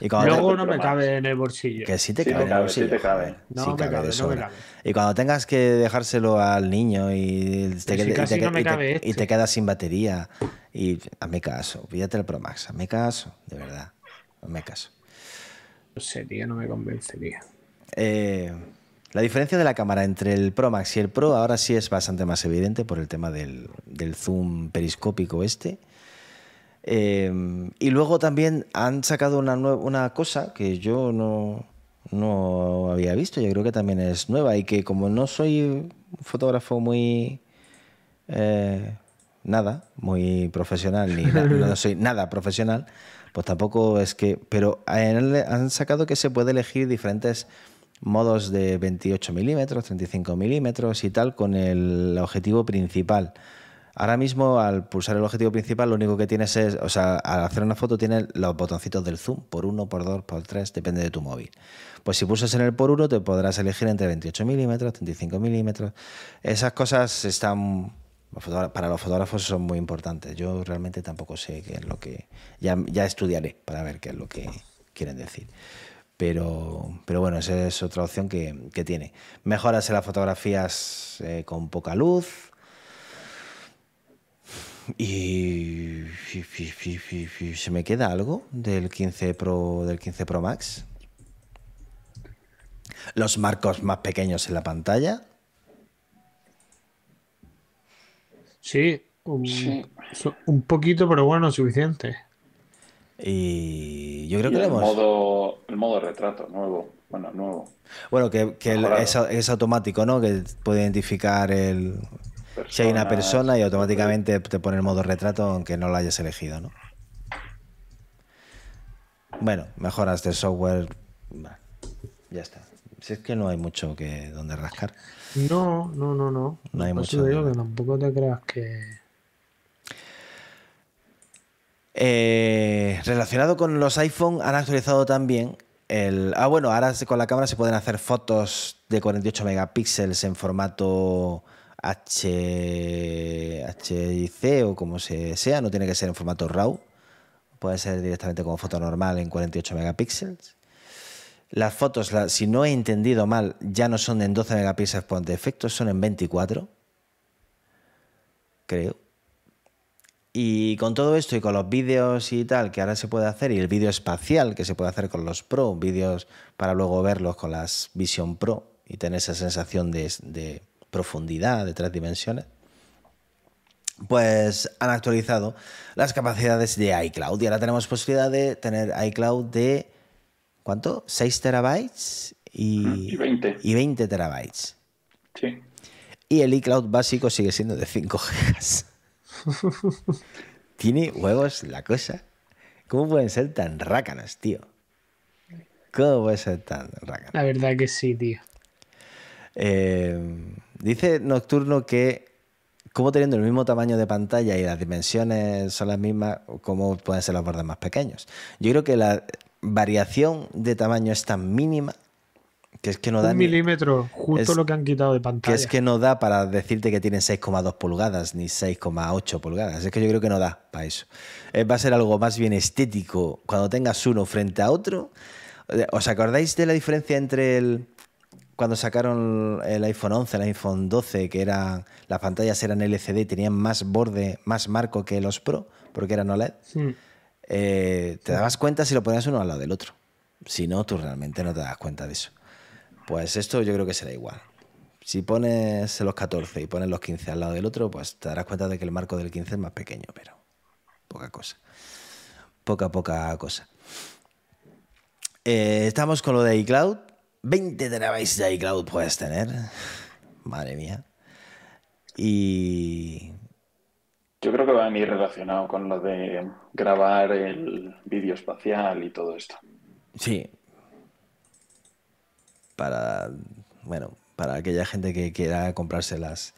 Y cuando Luego te- no me cabe en el bolsillo. Que sí te Sí cabe te en el sí te cabe. No Sí me cabe cabe, de no me sobra. cabe. Y cuando tengas que dejárselo al niño y te, si te- no te- este. te quedas sin batería, y hazme caso, pídate el Pro Max, hazme caso, de verdad, hazme caso. No sé, tío, no me convencería. Eh, la diferencia de la cámara entre el Pro Max y el Pro ahora sí es bastante más evidente por el tema del, del zoom periscópico este. Eh, y luego también han sacado una, una cosa que yo no, no había visto. Yo creo que también es nueva y que como no soy un fotógrafo muy... eh, nada, muy profesional, ni no soy nada profesional, pues tampoco es que... Pero han sacado que se puede elegir diferentes modos de 28 milímetros, 35 milímetros y tal con el objetivo principal. Ahora mismo, al pulsar el objetivo principal, lo único que tienes es, o sea, al hacer una foto tienes los botoncitos del zoom, por uno, por dos, por tres, depende de tu móvil. Pues si pulsas en el por uno, te podrás elegir entre 28 milímetros, 35 milímetros. Esas cosas están, para los fotógrafos son muy importantes. Yo realmente tampoco sé qué es lo que, ya estudiaré para ver qué es lo que quieren decir. Pero, pero bueno, esa es otra opción que, que tiene. Mejoras en las fotografías eh, con poca luz, y, y- y- y- y- y- se me queda algo del 15 Pro del 15 Pro Max. Los marcos más pequeños en la pantalla. Sí, un, Sí. un poquito, pero bueno, suficiente. Y yo creo Y que el hemos. modo, el modo retrato nuevo. Bueno, nuevo. Bueno, que, que el- Mejorado. es, es automático, ¿no? Que puede identificar el, si hay una persona y automáticamente te pone el modo retrato aunque no lo hayas elegido, ¿no? Bueno, mejoras de software. bah, ya está. Si es que no hay mucho que donde rascar. No, no, no, no. No hay mucho te digo de- que tampoco te creas que. Eh, relacionado con los iPhone, han actualizado también el. Ah, bueno, ahora con la cámara se pueden hacer fotos de 48 megapíxeles en formato H, HIC o como se sea, no tiene que ser en formato RAW. Puede ser directamente como foto normal en 48 megapíxeles. Las fotos, si no he entendido mal, ya no son en 12 megapíxeles por defecto, son en 24. Creo. Y con todo esto y con los vídeos y tal que ahora se puede hacer, y el vídeo espacial que se puede hacer con los Pro, vídeos para luego verlos con las Vision Pro y tener esa sensación de, de profundidad de tres dimensiones, pues han actualizado las capacidades de iCloud. Y ahora tenemos posibilidad de tener iCloud de, ¿cuánto? 6 terabytes y, Y 20. y 20 terabytes. Sí. Y el iCloud básico sigue siendo de 5 gigas. Tiene huevos la cosa. ¿Cómo pueden ser tan rácanos, tío? ¿Cómo puede ser tan rácanos? La verdad que sí, tío. Eh, dice Nocturno que, como teniendo el mismo tamaño de pantalla y las dimensiones son las mismas, ¿cómo pueden ser los bordes más pequeños? Yo creo que la variación de tamaño es tan mínima que es que no da Un ni- milímetro, justo es- lo que han quitado de que pantalla. es que no da para decirte que tienen 6,2 pulgadas ni 6,8 pulgadas. Es que yo creo que no da para eso. Eh, va a ser algo más bien estético cuando tengas uno frente a otro. Eh, ¿Os acordáis de la diferencia entre el cuando sacaron el iPhone 11, el iPhone 12, que eran las pantallas eran LCD, tenían más borde, más marco que los Pro, porque eran OLED? Eh, te dabas cuenta si lo ponías uno al lado del otro. Si no, tú realmente no te das cuenta de eso. Pues esto yo creo que será igual. Si pones los 14 y pones los 15 al lado del otro, pues te darás cuenta de que el marco del 15 es más pequeño, pero poca cosa. Poca, poca cosa. Eh, estamos con lo de iCloud. 20 terabytes de iCloud puedes tener. Madre mía. Y Yo creo que va a venir relacionado con lo de grabar el vídeo espacial y todo esto. Sí. Para, bueno, para aquella gente que quiera comprarse las,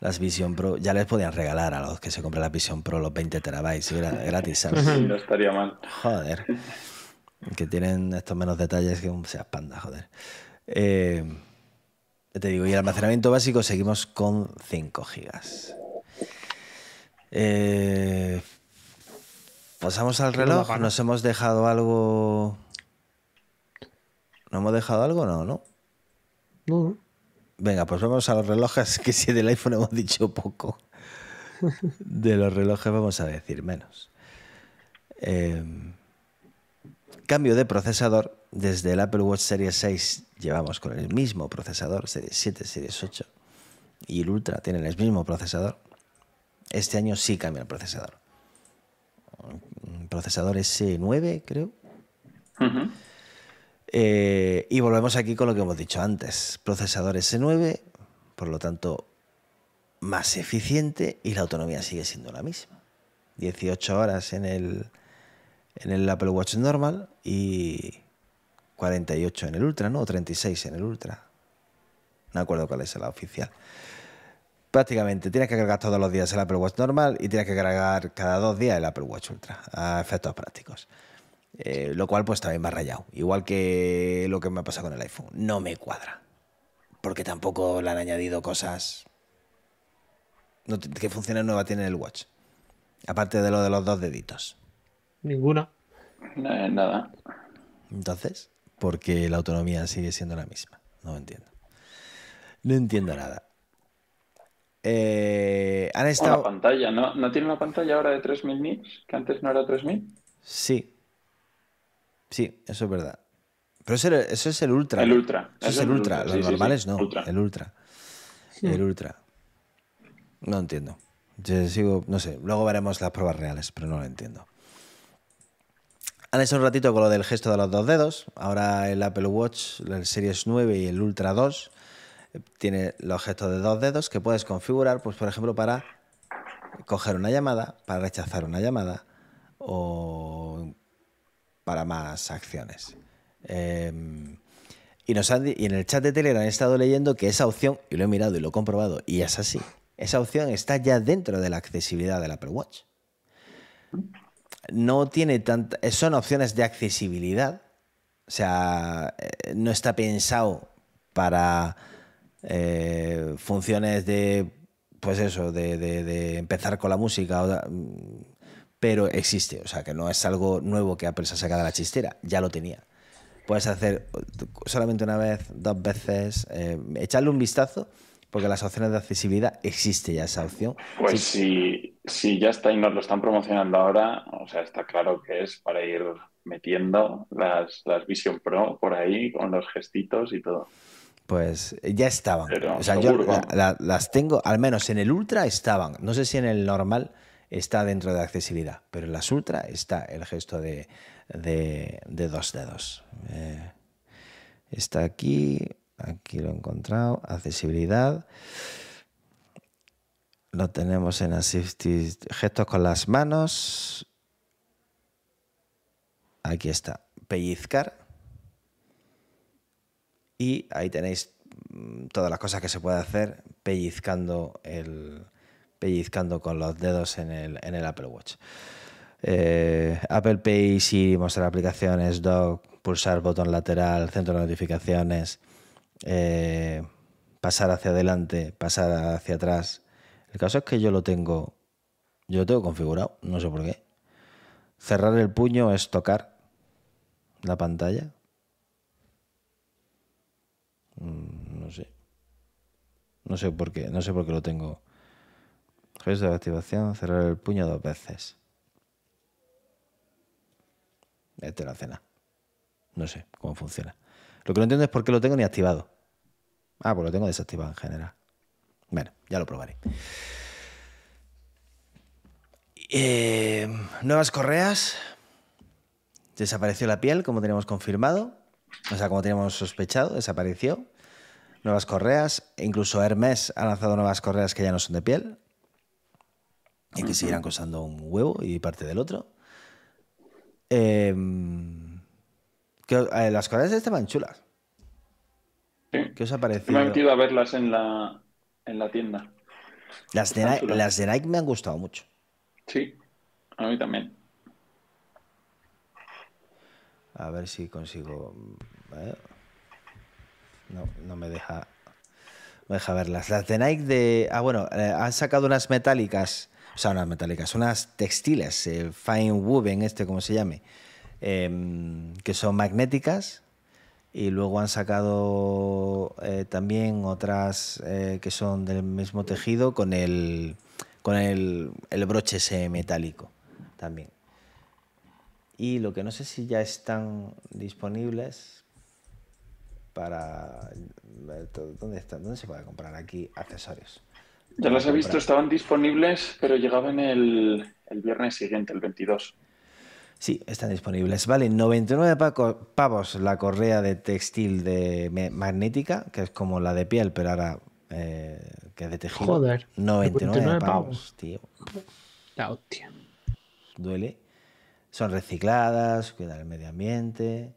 las Vision Pro, ya les podían regalar a los que se compran la Vision Pro los 20 terabytes gra- gratis, ¿sabes? No estaría mal. Joder. Que tienen estos menos detalles que un Seat Panda, joder. Eh, ya te digo, y el almacenamiento básico seguimos con 5 gigas. Eh, Pasamos al reloj. Nos hemos dejado algo. ¿No hemos dejado algo? No, ¿no? No, Venga, pues vamos a los relojes, que si del iPhone hemos dicho poco. De los relojes vamos a decir menos. Eh, cambio de procesador. Desde el Apple Watch Series 6 llevamos con el mismo procesador, Series 7, Series 8. Y el Ultra tienen el mismo procesador. Este año sí cambia el procesador. Un procesador S9, creo. Eh, y volvemos aquí con lo que hemos dicho antes. Procesador S9, por lo tanto, más eficiente y la autonomía sigue siendo la misma. 18 horas en el, en el Apple Watch normal y 48 en el Ultra, ¿no? O 36 en el Ultra. No acuerdo cuál es la oficial. Prácticamente tienes que cargar todos los días el Apple Watch normal y tienes que cargar cada dos días el Apple Watch Ultra a efectos prácticos. Eh, lo cual pues también me ha rayado. Igual que lo que me ha pasado con el iPhone. No me cuadra. Porque tampoco le han añadido cosas no, ¿Qué funciones nuevas tiene el Watch? Aparte de lo de los dos deditos. Ninguna. nada. Entonces, porque la autonomía sigue siendo la misma. No entiendo. No entiendo nada. Eh, han estado... Una pantalla, ¿no? ¿No tiene una pantalla ahora de 3000 nits? ¿Que antes no era 3000? Sí. Sí, eso es verdad. Pero eso, es el Ultra. El Ultra. Eso, es el Ultra. Los normales no. El Ultra. El Ultra. No entiendo. Yo sigo, no sé, luego veremos las pruebas reales, pero no lo entiendo. Han hecho un ratito con lo del gesto de los dos dedos. Ahora el Apple Watch, el Series 9 y el Ultra 2 eh, tiene los gestos de dos dedos que puedes configurar, pues por ejemplo, para coger una llamada, para rechazar una llamada o para más acciones. Em, y, en el chat de Telegram he estado leyendo que esa opción, y lo he mirado y lo he comprobado, y es así, esa opción está ya dentro de la accesibilidad del Apple Watch. No tiene tanta. Son opciones de accesibilidad. O sea, eh, no está pensado para eh, funciones de. Pues eso, de, empezar con la música. Pero existe. O sea, que no es algo nuevo que Apple se ha sacado de la chistera. Ya lo tenía. Puedes hacer solamente una vez, dos veces, eh, echarle un vistazo porque las opciones de accesibilidad existe ya esa opción. Pues si, si, ya está y nos lo están promocionando ahora, o sea, está claro que es para ir metiendo las, las Vision Pro por ahí con los gestitos y todo. Pues ya estaban. o sea, yo las tengo, al menos en el Ultra estaban. No sé si en el normal está dentro de accesibilidad, pero en las Ultra está el gesto de, dos dedos. Eh, está aquí, Aquí lo he encontrado. Accesibilidad. Lo tenemos en Assistive gestos con las manos. Aquí está. Pellizcar. Y ahí tenéis mm, todas las cosas que se puede hacer pellizcando el pellizcando con los dedos en el, Apple Watch. Eh, Apple Pay, Siri, mostrar aplicaciones, dock, pulsar botón lateral, centro de notificaciones, eh, pasar hacia adelante, pasar hacia atrás. El caso es que yo lo tengo, yo lo tengo configurado, no sé por qué. Cerrar el puño es tocar la pantalla. Mm, no sé. No sé por qué, no sé por qué lo tengo. Gesto de activación, cerrar el puño dos veces. Este la cena. No sé cómo funciona. Lo que no entiendo es por qué lo tengo ni activado. Ah, pues lo tengo desactivado en general. Bueno, ya lo probaré. Eh, nuevas correas. Desapareció la piel, como teníamos confirmado. O sea, como teníamos sospechado, desapareció. Nuevas correas. Incluso Hermes ha lanzado nuevas correas que ya no son de piel. Y que seguirán cosando un huevo y parte del otro. Eh, eh, las correas estaban chulas. ¿Qué os ha parecido? Me he metido a verlas en la, en la tienda. Las de, Nike, las de Nike me han gustado mucho. Sí, a mí también. A ver si consigo. Eh, no, no me deja. Me deja verlas. Las de Nike de. Ah, bueno, eh, han sacado unas metálicas. O sea, unas metálicas, unas textiles, el fine woven, este como se llame, em, que son magnéticas y luego han sacado eh, también otras eh, que son del mismo tejido con el con el, broche ese metálico también. Y lo que no sé si ya están disponibles para dónde están, dónde se puede comprar aquí accesorios. Ya las he visto, estaban disponibles, pero llegaban el, el viernes siguiente, el 22. Sí, están disponibles. Vale, 99 paco- pavos la correa de textil de magnética, que es como la de piel, pero ahora eh, que es de tejido. Joder, 99 99 pavos, pavos. tío. La hostia. Duele. Son recicladas, cuidan el medio ambiente.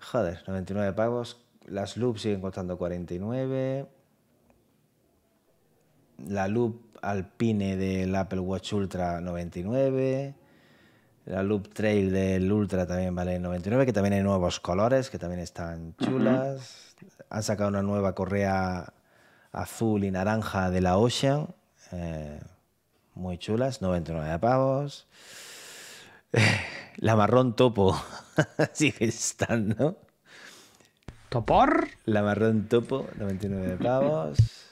Joder, 99 pavos. Las loops siguen costando 49. La loop alpine del Apple Watch Ultra 99. La loop trail del Ultra también vale 99, que también hay nuevos colores, que también están chulas. Han sacado una nueva correa azul y naranja de la Ocean. eh, muy chulas, 99 pavos. La marrón topo sigue estando. ¿Topor? La marrón topo, 99 pavos.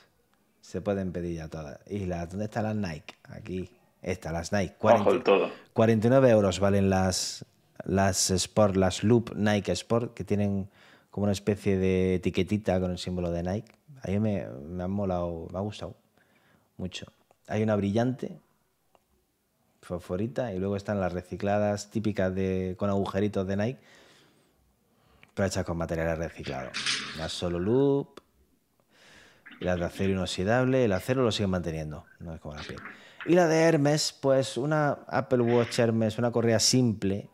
Se pueden pedir ya todas. ¿Y la, dónde están las Nike? Aquí. Esta, las Nike. Bajo del todo. 49 euros valen las, las Sport, las Loop Nike Sport, que tienen como una especie de etiquetita con el símbolo de Nike. A mí me, me han molado, me ha gustado mucho. Hay una brillante, fosforita, y luego están las recicladas típicas de, con agujeritos de Nike, pero hechas con materiales reciclados. Las Solo Loop, y las de acero inoxidable, el acero lo siguen manteniendo, no es como la piel. Y la de Hermes, pues una Apple Watch Hermes, una correa simple,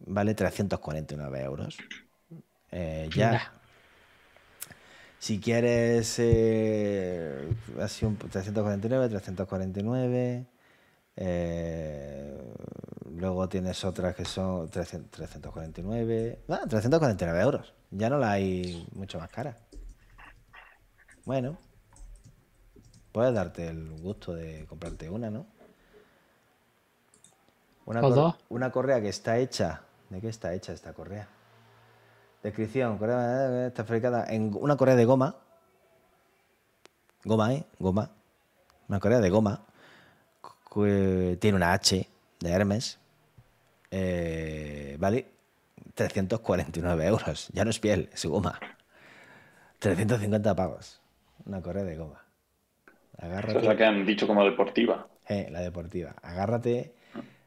vale 349 euros. Eh, ya. Si quieres eh, así un 349, 349. eh, luego tienes otras que son 300 349. Ah, 349 euros. Ya no la hay mucho más cara. Bueno, puedes darte el gusto de comprarte una, ¿no? Una, cor- una correa que está hecha. ¿De qué está hecha esta correa? Descripción: correa, eh, está fabricada en una correa de goma. Goma, ¿eh? Goma. Una correa de goma. que tiene una H de Hermes. Eh, vale 349 euros. Ya no es piel, es goma. 350 pavos. Una correa de goma. Esa es la Agárrate. que han dicho como deportiva. Eh, la deportiva. Agárrate.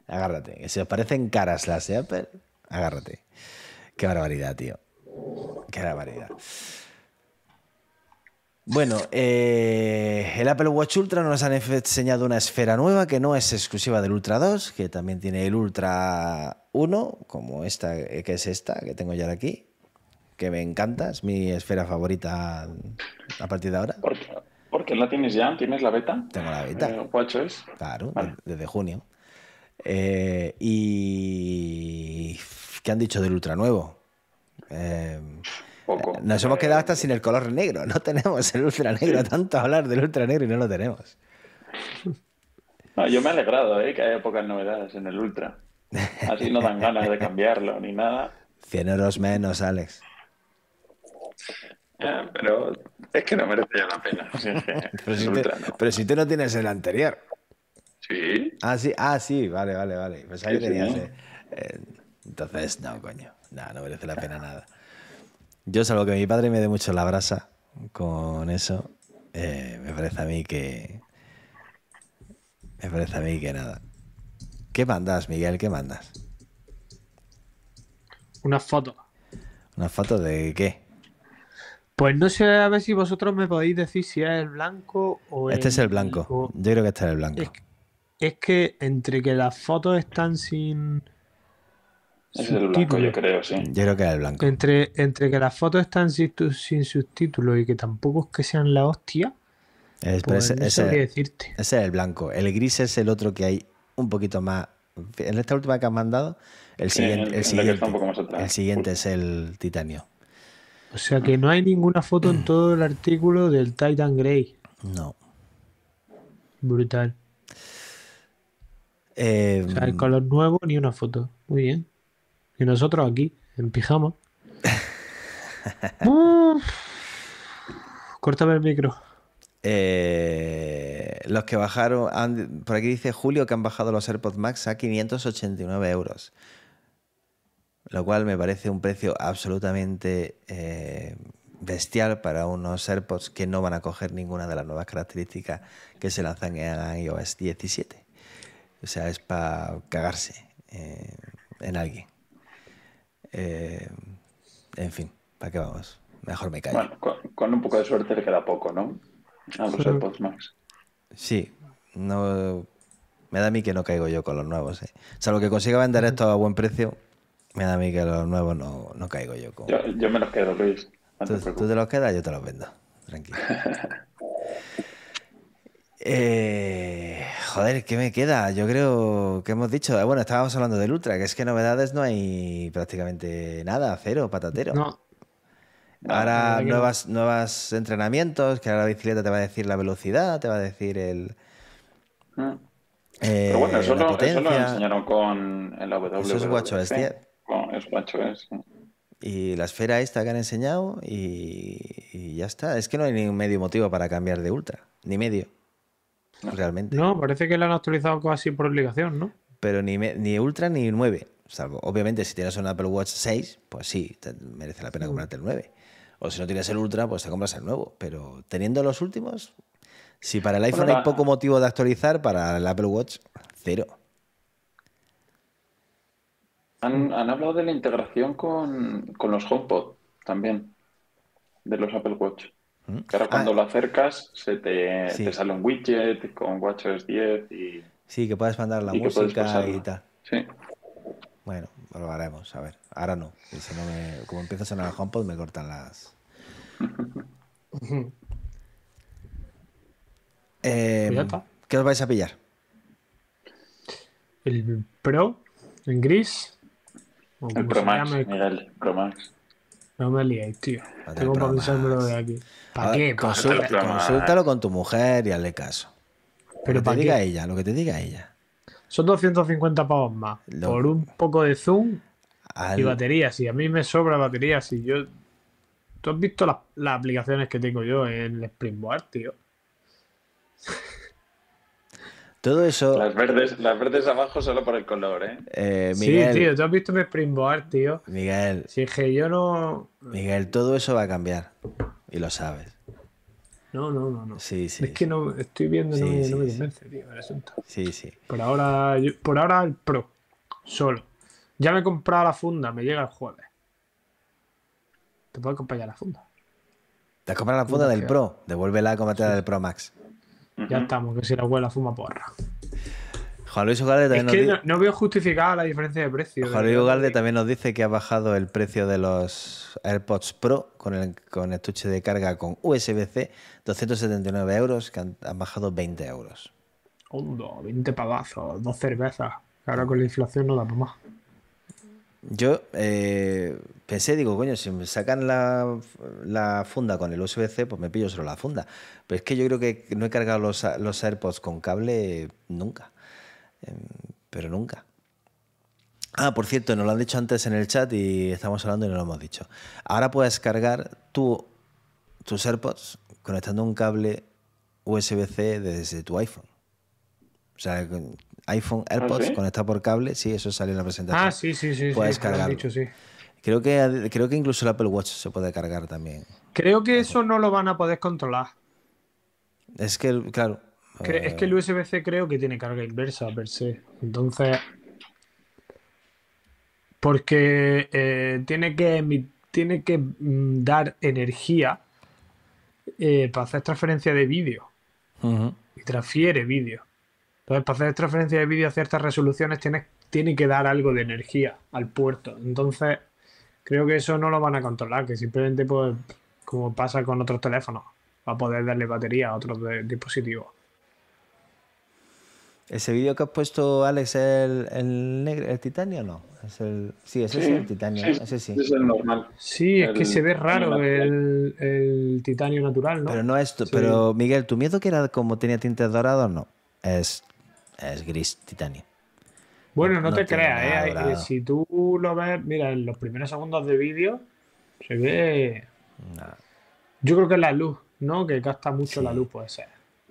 Agárrate. Que si os parecen caras las de Apple, agárrate. Qué barbaridad, tío. Qué barbaridad. Bueno, eh, el Apple Watch Ultra nos han enseñado una esfera nueva que no es exclusiva del Ultra 2, que también tiene el Ultra 1, como esta, eh, que es esta que tengo ya de aquí, que me encanta, es mi esfera favorita a partir de ahora. ¿Por qué, por qué la tienes ya? ¿Tienes la beta? Tengo la beta. Eh, WatchOS. Claro, Vale. de- desde junio. Eh, y. ¿Qué han dicho del Ultra nuevo? Eh, Poco. nos hemos quedado hasta sin el color negro. No tenemos el Ultra negro. Tanto hablar del Ultra negro y no lo tenemos. No, yo me he alegrado ¿eh? que haya pocas novedades en el Ultra. Así no dan ganas de cambiarlo ni nada. 100 euros menos, Alex. Eh, pero es que no merece ya la pena. Pero si, Ultra te- no. pero si tú no tienes el anterior. Sí, Ah, sí, ah, sí, vale, vale, vale. Sí, que tenías. sí. eh, eh, entonces, no, coño. No, no merece la pena nada. Yo, salvo que mi padre me dé mucho la brasa con eso, eh, me parece a mí que. Me parece a mí que nada. ¿Qué mandas, Miguel? ¿Qué mandas? Una foto. ¿Una foto de qué? Pues no sé a ver si vosotros me podéis decir si es el blanco o Este es el blanco. Yo creo que este es el blanco. Es, es que entre que las fotos están sin ese es el blanco, yo subtítulos, creo, sí. Yo creo que es el blanco. entre, entre que las fotos están sin, tu- sin subtítulos y que tampoco es que sean la hostia, Es- pues ese, sabría decirte. ese es el blanco. El gris es el otro que hay un poquito más. En esta última que has mandado, el Sí, siguiente, que el siguiente es el titanio. O sea que no hay ninguna foto en todo el artículo del Titan Grey. No. Brutal. Eh, O sea, el color nuevo ni una foto. Muy bien. Y nosotros aquí, en pijama. Córtame el micro. eh, los que bajaron, han- por aquí dice Julio que han bajado los AirPods Max a 589 euros. Lo cual me parece un precio absolutamente eh, bestial para unos AirPods que no van a coger ninguna de las nuevas características que se lanzan en iOS 17. O sea, es para cagarse. Eh, en alguien. Eh, en fin, ¿para qué vamos? Mejor me callo. Bueno, con, con un poco de suerte le queda poco, ¿no? A los Sí. AirPods Max. Sí, no, me da a mí que no caigo yo con los nuevos. ¿eh? Salvo que consiga vender esto a buen precio, me da a mí que los nuevos no, no caigo yo con. Yo, yo me los quedo, Luis. No te Tú, tú te los quedas, yo te los vendo. Tranquilo. Eh, joder, ¿qué me queda? Yo creo que hemos dicho. eh, Bueno, estábamos hablando del Ultra, que es que novedades no hay prácticamente nada, cero, patatero. No, Ahora no. nuevas, nuevos entrenamientos, que ahora la bicicleta te va a decir la velocidad, te va a decir el. Mm. eh, Pero bueno, eso la lo, eso lo enseñaron con en la W. Eso es WatchOS 10. Es sí. Y la esfera esta que han enseñado y, y ya está. Es que no hay ni un medio motivo para cambiar de ultra, ni medio, realmente. no, parece que lo han actualizado casi por obligación, ¿no? Pero ni, ni ultra ni 9. Salvo, obviamente, si tienes un Apple Watch 6, pues sí, te merece la pena comprarte el 9. O si no tienes el ultra, pues te compras el nuevo. Pero teniendo los últimos, si para el iPhone Bueno, hay la- poco motivo de actualizar, para el Apple Watch, cero. Han, han hablado de la integración con, con los HomePod también, de los Apple Watch. ¿Mm? Que ahora cuando Ah, lo acercas se te, Sí. te sale un widget con WatchOS 10 y sí, que puedes mandar la y música y tal. sí. Bueno, lo haremos, a ver. Ahora no. si no me- como empieza a sonar el HomePod, me cortan las. Eh, está. ¿Qué os vais a pillar? El Pro en gris. O El como Pro se Max, llame, Miguel, Pro Max. No me liéis, tío. Tengo para pensármelo de aquí. ¿Para qué? ver, ¿Para consulta- consúltalo con tu mujer y hazle caso. Lo Pero que ¿para te diga qué? ella, lo que te diga ella. Son 250 pavos más. Lo- Por un poco de zoom Al- y batería. Si a mí me sobra batería, si yo. ¿Tú has visto las, las aplicaciones que tengo yo en el Springboard, tío? Todo eso, Las verdes, las verdes abajo solo por el color, ¿eh? eh, Miguel, Sí, tío, ¿tú has visto mi Springboard, tío? Miguel, Si es que yo no. Miguel, todo eso va a cambiar. Y lo sabes. No, no, no, no. Sí, sí. es que no estoy viendo, no, Sí, no me sí. convence, tío, el asunto. Sí, sí. Por ahora, yo- por ahora el Pro, solo. Ya me he comprado la funda, me llega el jueves. Te puedo acompañar la funda. Te has comprado la funda del Pro, devuélvela con la del Pro Max. Ya estamos, que si la huele fuma porra. Juan Luis Ugalde Es también, que nos, no, no veo justificada la diferencia de precio. Juan Luis. Ugalde también nos dice que ha bajado el precio de los AirPods Pro con el con estuche de carga con USB-C, 279 euros, que han, han bajado 20 euros. Hondo, 20 pavazos, dos cervezas. Ahora con la inflación no da para más. Yo eh, pensé, digo, coño, si me sacan la, funda con el USB-C, pues me pillo solo la funda. Pero es que yo creo que no he cargado los, los AirPods con cable nunca. Em, pero nunca. Ah, por cierto, nos lo han dicho antes en el chat y estamos hablando y no lo hemos dicho. Ahora puedes cargar tú, tus AirPods conectando un cable USB-C desde tu iPhone. O sea, iPhone AirPods sí? conectado por cable, sí, eso sale en la presentación. Ah, sí, sí, sí. Puedes sí, cargarlo. dicho, sí. Creo que, creo que incluso el Apple Watch se puede cargar también. Creo que eso no lo van a poder controlar. Es que, claro. Eh, Es que el USB-C creo que tiene carga inversa per se. Entonces. Porque eh, tiene que, tiene que mm, dar energía eh, para hacer transferencia de vídeo. Y transfiere vídeo. Entonces, para hacer transferencia de vídeo a ciertas resoluciones, tiene, tiene que dar algo de energía al puerto. Entonces, creo que eso no lo van a controlar, que simplemente, pues, como pasa con otros teléfonos, va a poder darle batería a otros de- dispositivos. Ese vídeo que has puesto, Alex, el, el negro, el titanio, no. Es el, sí, ese es Sí, el titanio, sí, ese sí. Es el normal. Sí, es que se ve raro el, el titanio natural, ¿no? Pero no es. Sí. Pero, Miguel, ¿tu miedo que era como tenía tintes dorados? No. Es, es gris titanio. bueno, no, no te creas, ¿eh? Si tú lo ves, mira, en los primeros segundos de vídeo, se ve. No. Yo creo que es la luz, ¿no? Que gasta mucho Sí. la luz, puede ser.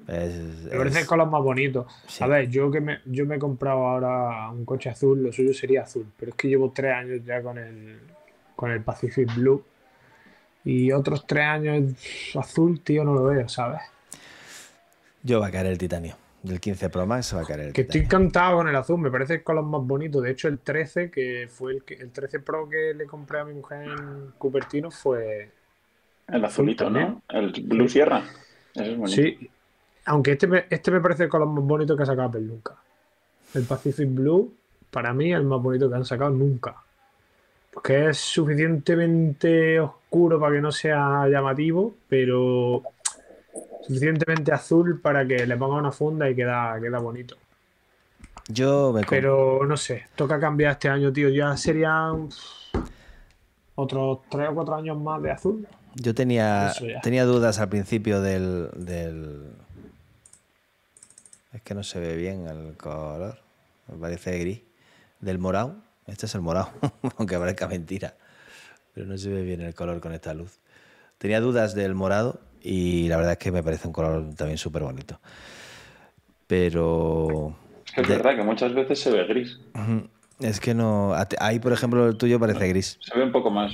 Es, Me parece el es- color más bonito. Sí. A ver, yo que me, yo me he comprado ahora un coche azul, lo suyo sería azul, pero es que llevo tres años ya con el, con el Pacific Blue. Y otros tres años azul, tío, no lo veo, ¿sabes? Yo va a caer el titanio. Del 15 Pro Max se va a caer el Que estoy encantado con el azul, me parece el color más bonito. De hecho, el 13, que fue el, que- el 13 Pro que le compré a mi mujer en Cupertino, fue. El azulito. ¿no? El Blue Sierra. Ese es bonito. Sí. Aunque este me, este me parece el color más bonito que ha sacado Apple nunca. El Pacific Blue, para mí, es el más bonito que han sacado nunca. Porque es suficientemente oscuro para que no sea llamativo, pero suficientemente azul para que le ponga una funda y queda, queda bonito. Yo me Pero no sé, toca cambiar este año, tío. Ya serían otros 3 o 4 años más de azul. Yo tenía, tenía dudas al principio del, del- Es que no se ve bien el color. Me parece gris. Del morado. Este es el morado, aunque parezca mentira. Pero no se ve bien el color con esta luz. Tenía dudas del morado y la verdad es que me parece un color también súper bonito. Pero... Es que es de- verdad que muchas veces se ve gris. Es que no... Ahí, por ejemplo, el tuyo parece gris. Se ve un poco más.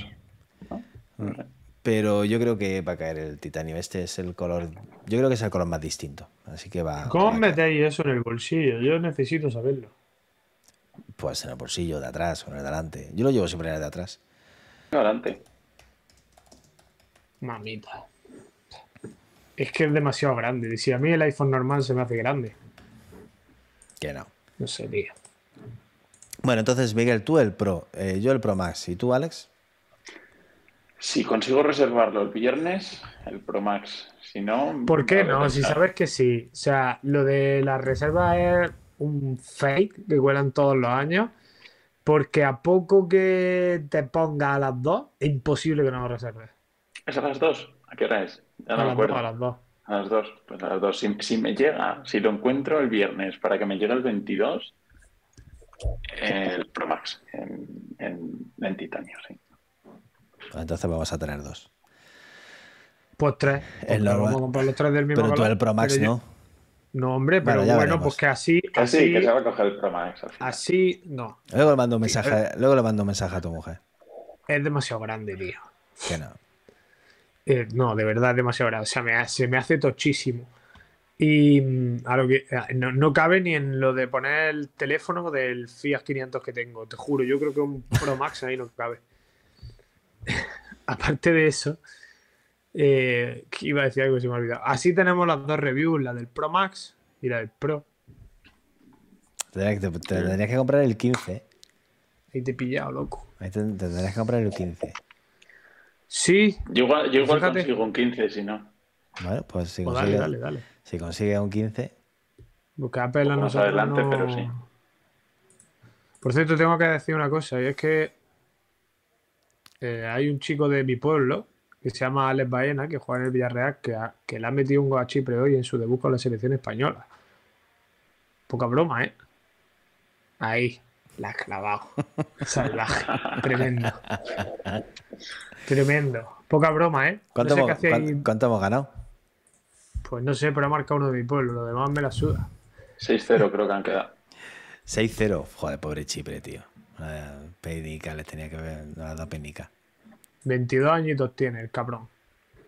Pero yo creo que va a caer el titanio. Este es el color. Yo creo que es el color más distinto. Así que va. ¿Cómo metéis eso en el bolsillo? Yo necesito saberlo. Pues en el bolsillo, de atrás o en el de adelante. Yo lo llevo siempre en el de atrás. Adelante. Mamita. Es que es demasiado grande. Si a mí el iPhone normal se me hace grande. Que no. No sé, tío. Bueno, entonces, Miguel, tú el Pro. eh, yo el Pro Max. ¿Y tú, Alex? Si consigo reservarlo el viernes, el Pro Max. Si no. ¿Por qué no? Si sabes que sí. O sea, lo de la reserva es un fake que cuelan todos los años. Porque a poco que te ponga a las dos, es imposible que no lo reserves. ¿Es a las dos? ¿A qué hora es? Ya A no las dos, acuerdo. a las dos. A las dos. Pues a las dos. Si, si me llega, si lo encuentro el viernes para que me llegue el 22, el Pro Max en, en, en titanio, sí. Entonces vamos a tener dos. Pues tres. El normal. vamos a comprar los tres del mismo Pero tú el Pro Max Pero yo- no. No, hombre, pero Bueno, ya bueno, pues que así, Casi así, que se va a coger el Pro Max así, no. Luego le mando un mensaje, luego le mando un mensaje a tu mujer. Es demasiado grande, tío. Que no. Eh, no, de verdad demasiado grande. O sea, me, se me hace tochísimo. Y mm, a lo que no, no cabe ni en lo de poner el teléfono del Fiat 500 que tengo. Te juro, yo creo que un Pro Max ahí no cabe. Aparte de eso, eh, iba a decir algo que se me ha olvidado. Así tenemos las dos reviews, la del Pro Max y la del Pro. Tendrías que, te, te tendrías que comprar el 15. Ahí te he pillado, loco. Ahí te tendrías que comprar el 15. Sí, Yo igual, yo igual consigo un 15, si no. Bueno, pues si pues dale, consigue, dale, dale. si consigue un 15, Porque Apple a Más adelante, no- pero sí. Por cierto, tengo que decir una cosa, y es que eh, hay un chico de mi pueblo que se llama Alex Baena, que juega en el Villarreal, que, ha- que le ha metido un gol a Chipre hoy en su debut con la selección española. Poca broma, ¿eh? Ahí, la has clavado. Salvaje. Tremendo. Tremendo. Poca broma, ¿eh? ¿cuánto, no sé hemos, cuánto hemos ganado? Pues no sé, pero ha marcado uno de mi pueblo. Lo demás me la suda. 6-0 creo que han quedado. 6-0. Joder, pobre Chipre, tío. Penica les tenía que ver, no ha dado penica. 22 añitos tiene el cabrón.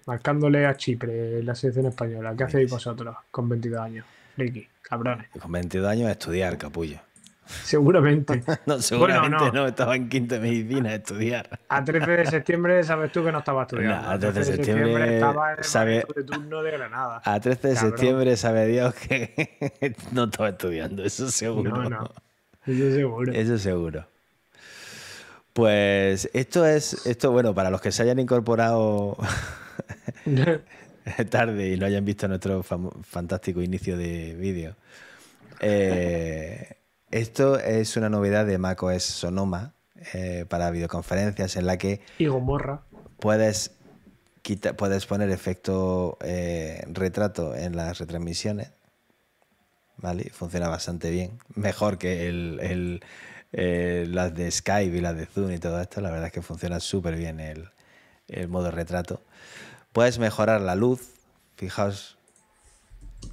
Marcándole a Chipre en la selección española. ¿Qué hacéis vosotros con 22 años? Ricky, cabrones. Con 22 años a estudiar, capullo. Seguramente. No, seguramente no. no. estaba en quinto de medicina a estudiar. A 13 de septiembre sabes tú que no estaba estudiando. No, a 13 de septiembre estaba en el sabe- maestro de turno de Granada. A 13 de Cabrón. septiembre sabe Dios que no estaba estudiando, eso seguro. No, no. Eso seguro. Eso seguro. Pues esto es, esto bueno, para los que se hayan incorporado tarde y no hayan visto nuestro fantástico inicio de vídeo. eh, esto es una novedad de macOS Sonoma eh, para videoconferencias en la que y Gomorra. puedes, quita- puedes poner efecto eh, retrato en las retransmisiones. ¿Vale? Funciona bastante bien. Mejor que el, el, eh, las de Skype y las de Zoom y todo esto. La verdad es que funciona súper bien el, el modo retrato. Puedes mejorar la luz. Fijaos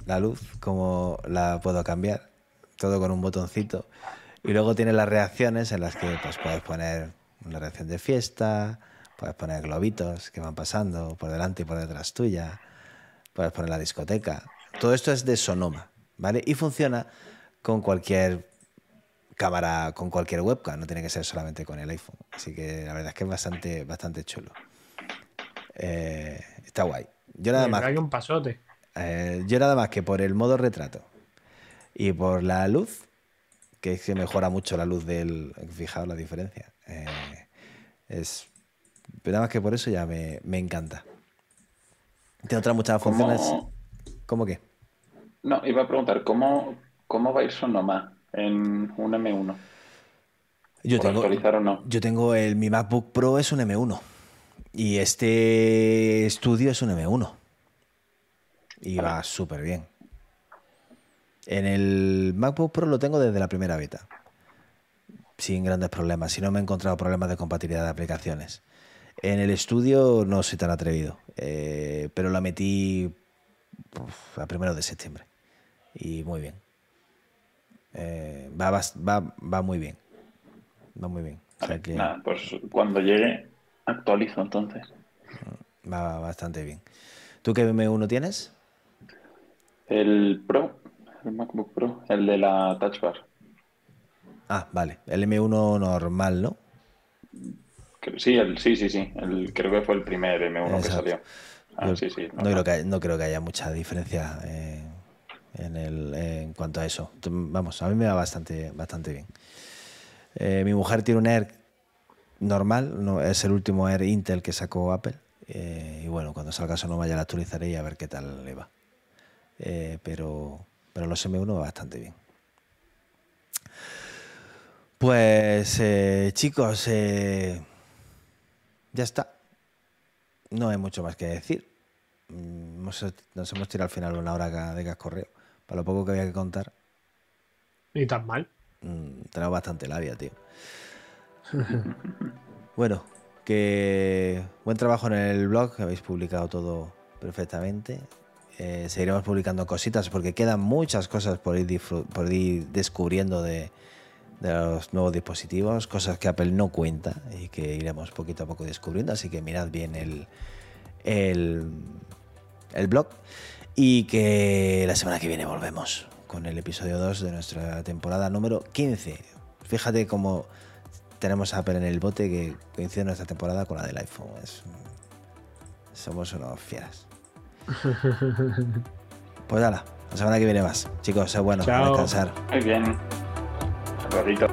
la luz, como la puedo cambiar. Todo con un botoncito. Y luego tiene las reacciones en las que pues, puedes poner una reacción de fiesta, puedes poner globitos que van pasando por delante y por detrás tuya, puedes poner la discoteca. Todo esto es de Sonoma, ¿vale? Y funciona con cualquier cámara, con cualquier webcam, no tiene que ser solamente con el iPhone. Así que la verdad es que es bastante, bastante chulo. Eh, está guay. Yo nada más. Hay un pasote. Eh, yo nada más que por el modo retrato y por la luz, que que mejora mucho la luz del. Fijaos la diferencia. Eh, es. Pero nada más que por eso ya me, me encanta. Tiene otras muchas ¿Cómo- funciones. ¿Cómo qué? No, iba a preguntar, ¿cómo, cómo va a ir Sonoma en un M1? Yo ¿Por tengo, actualizar o no? yo tengo el. Mi MacBook Pro es un M1. Y este estudio es un M1. Y va súper bien. En el MacBook Pro lo tengo desde la primera beta. Sin grandes problemas. Si no me he encontrado problemas de compatibilidad de aplicaciones. En el estudio no soy tan atrevido. eh, pero la metí uf, a primero de septiembre. Y muy bien. Eh, va, va, va muy bien. Va muy bien. O sea que Nada, pues cuando llegue actualizo entonces. va bastante bien. ¿Tú qué M1 tienes? El Pro, el MacBook Pro, el de la Touch Bar. Ah, vale. El M1 normal, ¿no? Sí, el, sí, sí, sí. El, creo que fue el primer M1 que salió. Ah, Yo sí, sí. no, creo que, no creo que haya mucha diferencia eh, en, el, en cuanto a eso. Vamos, a mí me va bastante, bastante bien. Eh, mi mujer tiene un Air normal, no, es el último Air Intel que sacó Apple. eh, y bueno, cuando salga Sonoma ya la actualizaré y a ver qué tal le va. Eh, pero, pero los M1 va bastante bien. Pues eh, chicos, eh, ya está. No hay mucho más que decir. Mm, hemos- nos hemos tirado al final una hora de cascorreo. Para lo poco que había que contar, Ni tan mal. mm, tenemos bastante labia, tío. bueno, que buen trabajo en el blog, que habéis publicado todo perfectamente. Eh, seguiremos publicando cositas porque quedan muchas cosas por ir, descubriendo de, los nuevos dispositivos, cosas que Apple no cuenta y que iremos poquito a poco descubriendo. Así que mirad bien el, el, blog y que la semana que viene volvemos con el episodio 2 de nuestra temporada número 15. Fíjate cómo tenemos a Apple en el bote que coincide nuestra temporada con la del iPhone. Somos unos fieras. Pues nada, la semana que viene más. Chicos, es bueno, a Chao. descansar. Muy bien. Rodito.